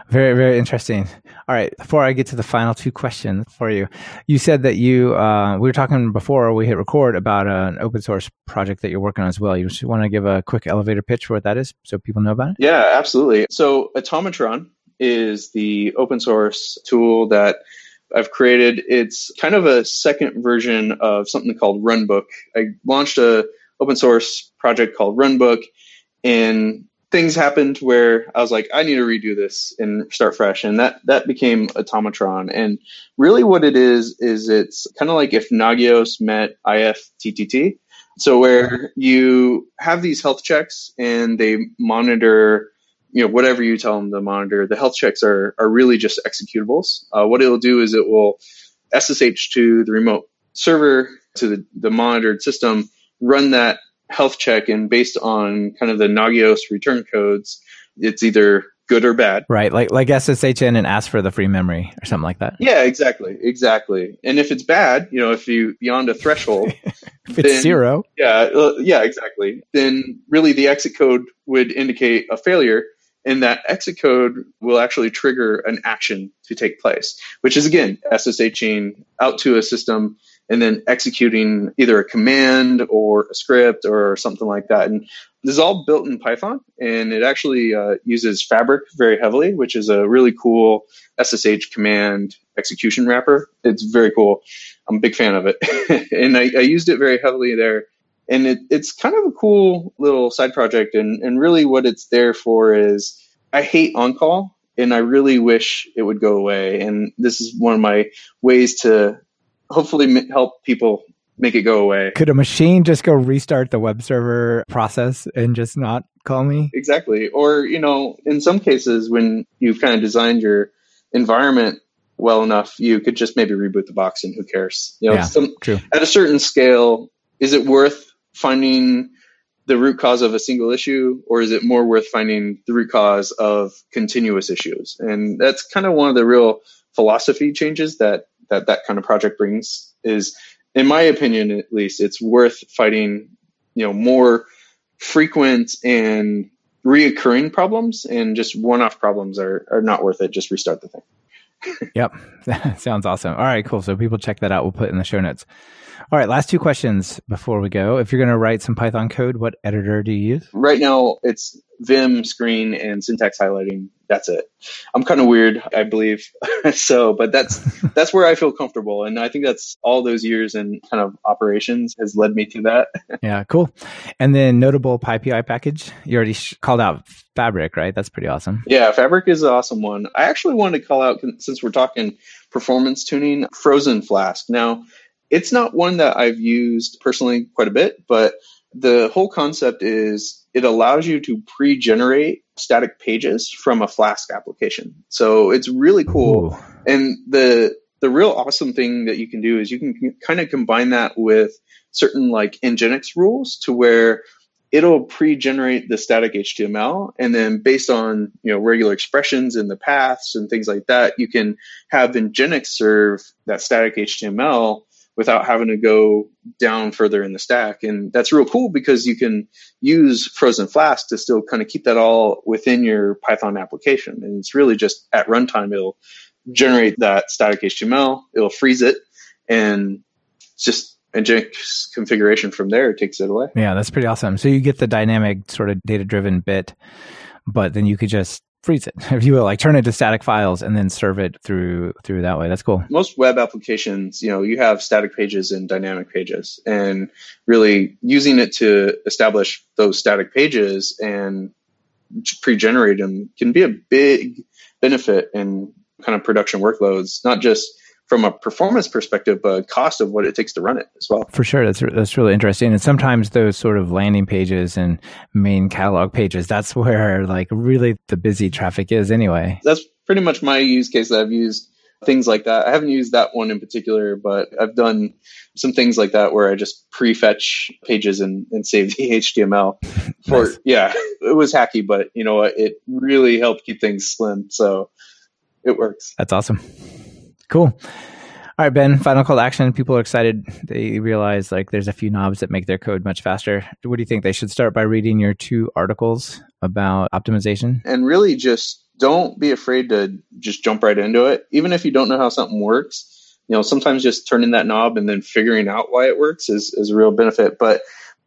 Very very interesting. All right, before I get to the final two questions for you, you said that you uh, we were talking before we hit record about an open source project that you're working on as well. You just want to give a quick elevator pitch for what that is, so people know about it. Yeah, absolutely. So Automatron is the open source tool that I've created. It's kind of a second version of something called Runbook. I launched a open source project called Runbook, and things happened where I was like, I need to redo this and start fresh, and that that became Automatron. And really, what it is is it's kind of like if Nagios met IFTTT. So where you have these health checks and they monitor you know whatever you tell them to monitor the health checks are are really just executables. Uh, what it'll do is it will ssh to the remote server to the, the monitored system run that health check and based on kind of the nagios return codes it's either good or bad. Right like like ssh in and ask for the free memory or something like that. Yeah exactly exactly. And if it's bad you know if you beyond a threshold if it's then, zero. Yeah uh, yeah exactly. Then really the exit code would indicate a failure and that exit code will actually trigger an action to take place, which is again SSHing out to a system and then executing either a command or a script or something like that. And this is all built in Python, and it actually uh, uses Fabric very heavily, which is a really cool SSH command execution wrapper. It's very cool. I'm a big fan of it, and I, I used it very heavily there and it, it's kind of a cool little side project and, and really what it's there for is i hate on call and i really wish it would go away and this is one of my ways to hopefully help people make it go away. Could a machine just go restart the web server process and just not call me? Exactly. Or you know in some cases when you've kind of designed your environment well enough you could just maybe reboot the box and who cares? You know yeah, some, true. at a certain scale is it worth finding the root cause of a single issue or is it more worth finding the root cause of continuous issues? And that's kind of one of the real philosophy changes that that that kind of project brings is in my opinion at least it's worth fighting you know more frequent and reoccurring problems and just one-off problems are, are not worth it. Just restart the thing yep. Sounds awesome. All right cool. So people check that out. We'll put in the show notes. All right, last two questions before we go. If you're going to write some Python code, what editor do you use? Right now, it's Vim, Screen, and syntax highlighting. That's it. I'm kind of weird, I believe. so, but that's that's where I feel comfortable, and I think that's all those years in kind of operations has led me to that. yeah, cool. And then notable PyPI package. You already sh- called out Fabric, right? That's pretty awesome. Yeah, Fabric is an awesome one. I actually wanted to call out since we're talking performance tuning, Frozen Flask. Now it's not one that I've used personally quite a bit, but the whole concept is it allows you to pre-generate static pages from a Flask application. So it's really cool. Ooh. And the the real awesome thing that you can do is you can kind of combine that with certain like Nginx rules to where it'll pre-generate the static HTML, and then based on you know regular expressions in the paths and things like that, you can have Nginx serve that static HTML without having to go down further in the stack. And that's real cool because you can use Frozen Flask to still kind of keep that all within your Python application. And it's really just at runtime, it'll generate that static HTML, it'll freeze it, and just Nginx configuration from there takes it away. Yeah, that's pretty awesome. So you get the dynamic sort of data driven bit, but then you could just freeze it, if you will, like turn it to static files and then serve it through through that way. That's cool. Most web applications, you know, you have static pages and dynamic pages, and really using it to establish those static pages and pre-generate them can be a big benefit in kind of production workloads, not just from a performance perspective, but cost of what it takes to run it as well. For sure, that's that's really interesting. And sometimes those sort of landing pages and main catalog pages, that's where like really the busy traffic is anyway. That's pretty much my use case that I've used things like that. I haven't used that one in particular, but I've done some things like that where I just prefetch pages and, and save the HTML for nice. yeah, it was hacky, but you know it really helped keep things slim. So it works. That's awesome. Cool. All right, Ben, final call to action. People are excited. They realize like there's a few knobs that make their code much faster. What do you think? They should start by reading your two articles about optimization? And really just don't be afraid to just jump right into it. Even if you don't know how something works, you know, sometimes just turning that knob and then figuring out why it works is, is a real benefit. But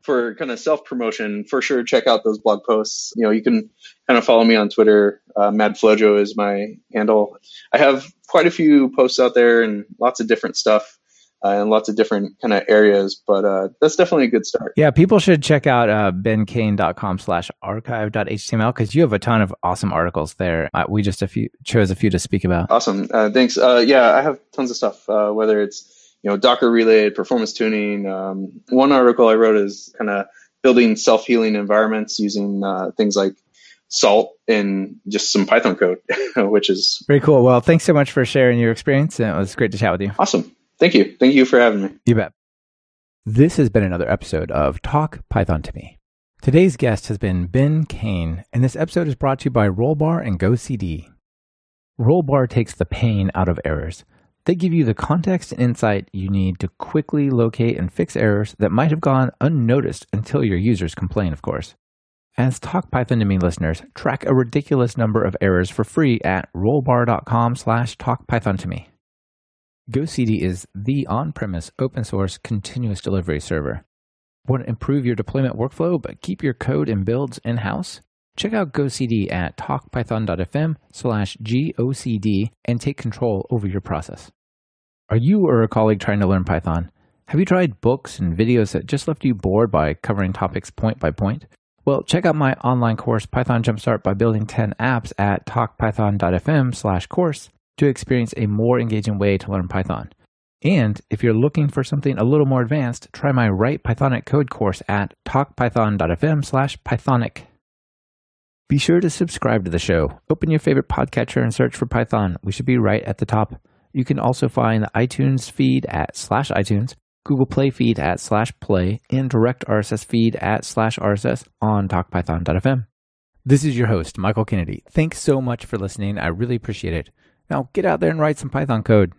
for kind of self promotion, for sure, check out those blog posts. You know, you can kind of follow me on Twitter. Uh, MadFlojo is my handle. I have quite a few posts out there and lots of different stuff. Uh, and lots of different kind of areas, but uh, that's definitely a good start. Yeah, people should check out uh, bencane.com slash archive.html because you have a ton of awesome articles there. Uh, we just a few chose a few to speak about. Awesome. Uh, thanks. Uh, yeah, I have tons of stuff, uh, whether it's you know Docker related, performance tuning. Um, one article I wrote is kind of building self healing environments using things like salt and just some Python code, which is very cool. Well, thanks so much for sharing your experience. And it was great to chat with you. Awesome. Thank you. Thank you for having me. You bet. This has been another episode of Talk Python to Me. Today's guest has been Ben Cane, and this episode is brought to you by Rollbar and GoCD. Rollbar takes the pain out of errors. They give you the context and insight you need to quickly locate and fix errors that might have gone unnoticed until your users complain, of course. As Talk Python to Me listeners, track a ridiculous number of errors for free at rollbar.com slash talkpython to me. GoCD is the on-premise open source continuous delivery server. Want to improve your deployment workflow but keep your code and builds in-house? Check out GoCD at talkpython.fm slash GOCD and take control over your process. Are you or a colleague trying to learn Python? Have you tried books and videos that just left you bored by covering topics point by point? Well, check out my online course, Python Jumpstart by Building 10 Apps at talkpython.fm slash course to experience a more engaging way to learn Python. And if you're looking for something a little more advanced, try my Write Pythonic Code course at talkpython.fm slash Pythonic. Be sure to subscribe to the show. Open your favorite podcatcher and search for Python. We should be right at the top. You can also find the iTunes feed at slash iTunes Google Play feed at slash play, and direct RSS feed at slash RSS on talkpython.fm. This is your host, Michael Kennedy. Thanks so much for listening. I really appreciate it. Now get out there and write some Python code.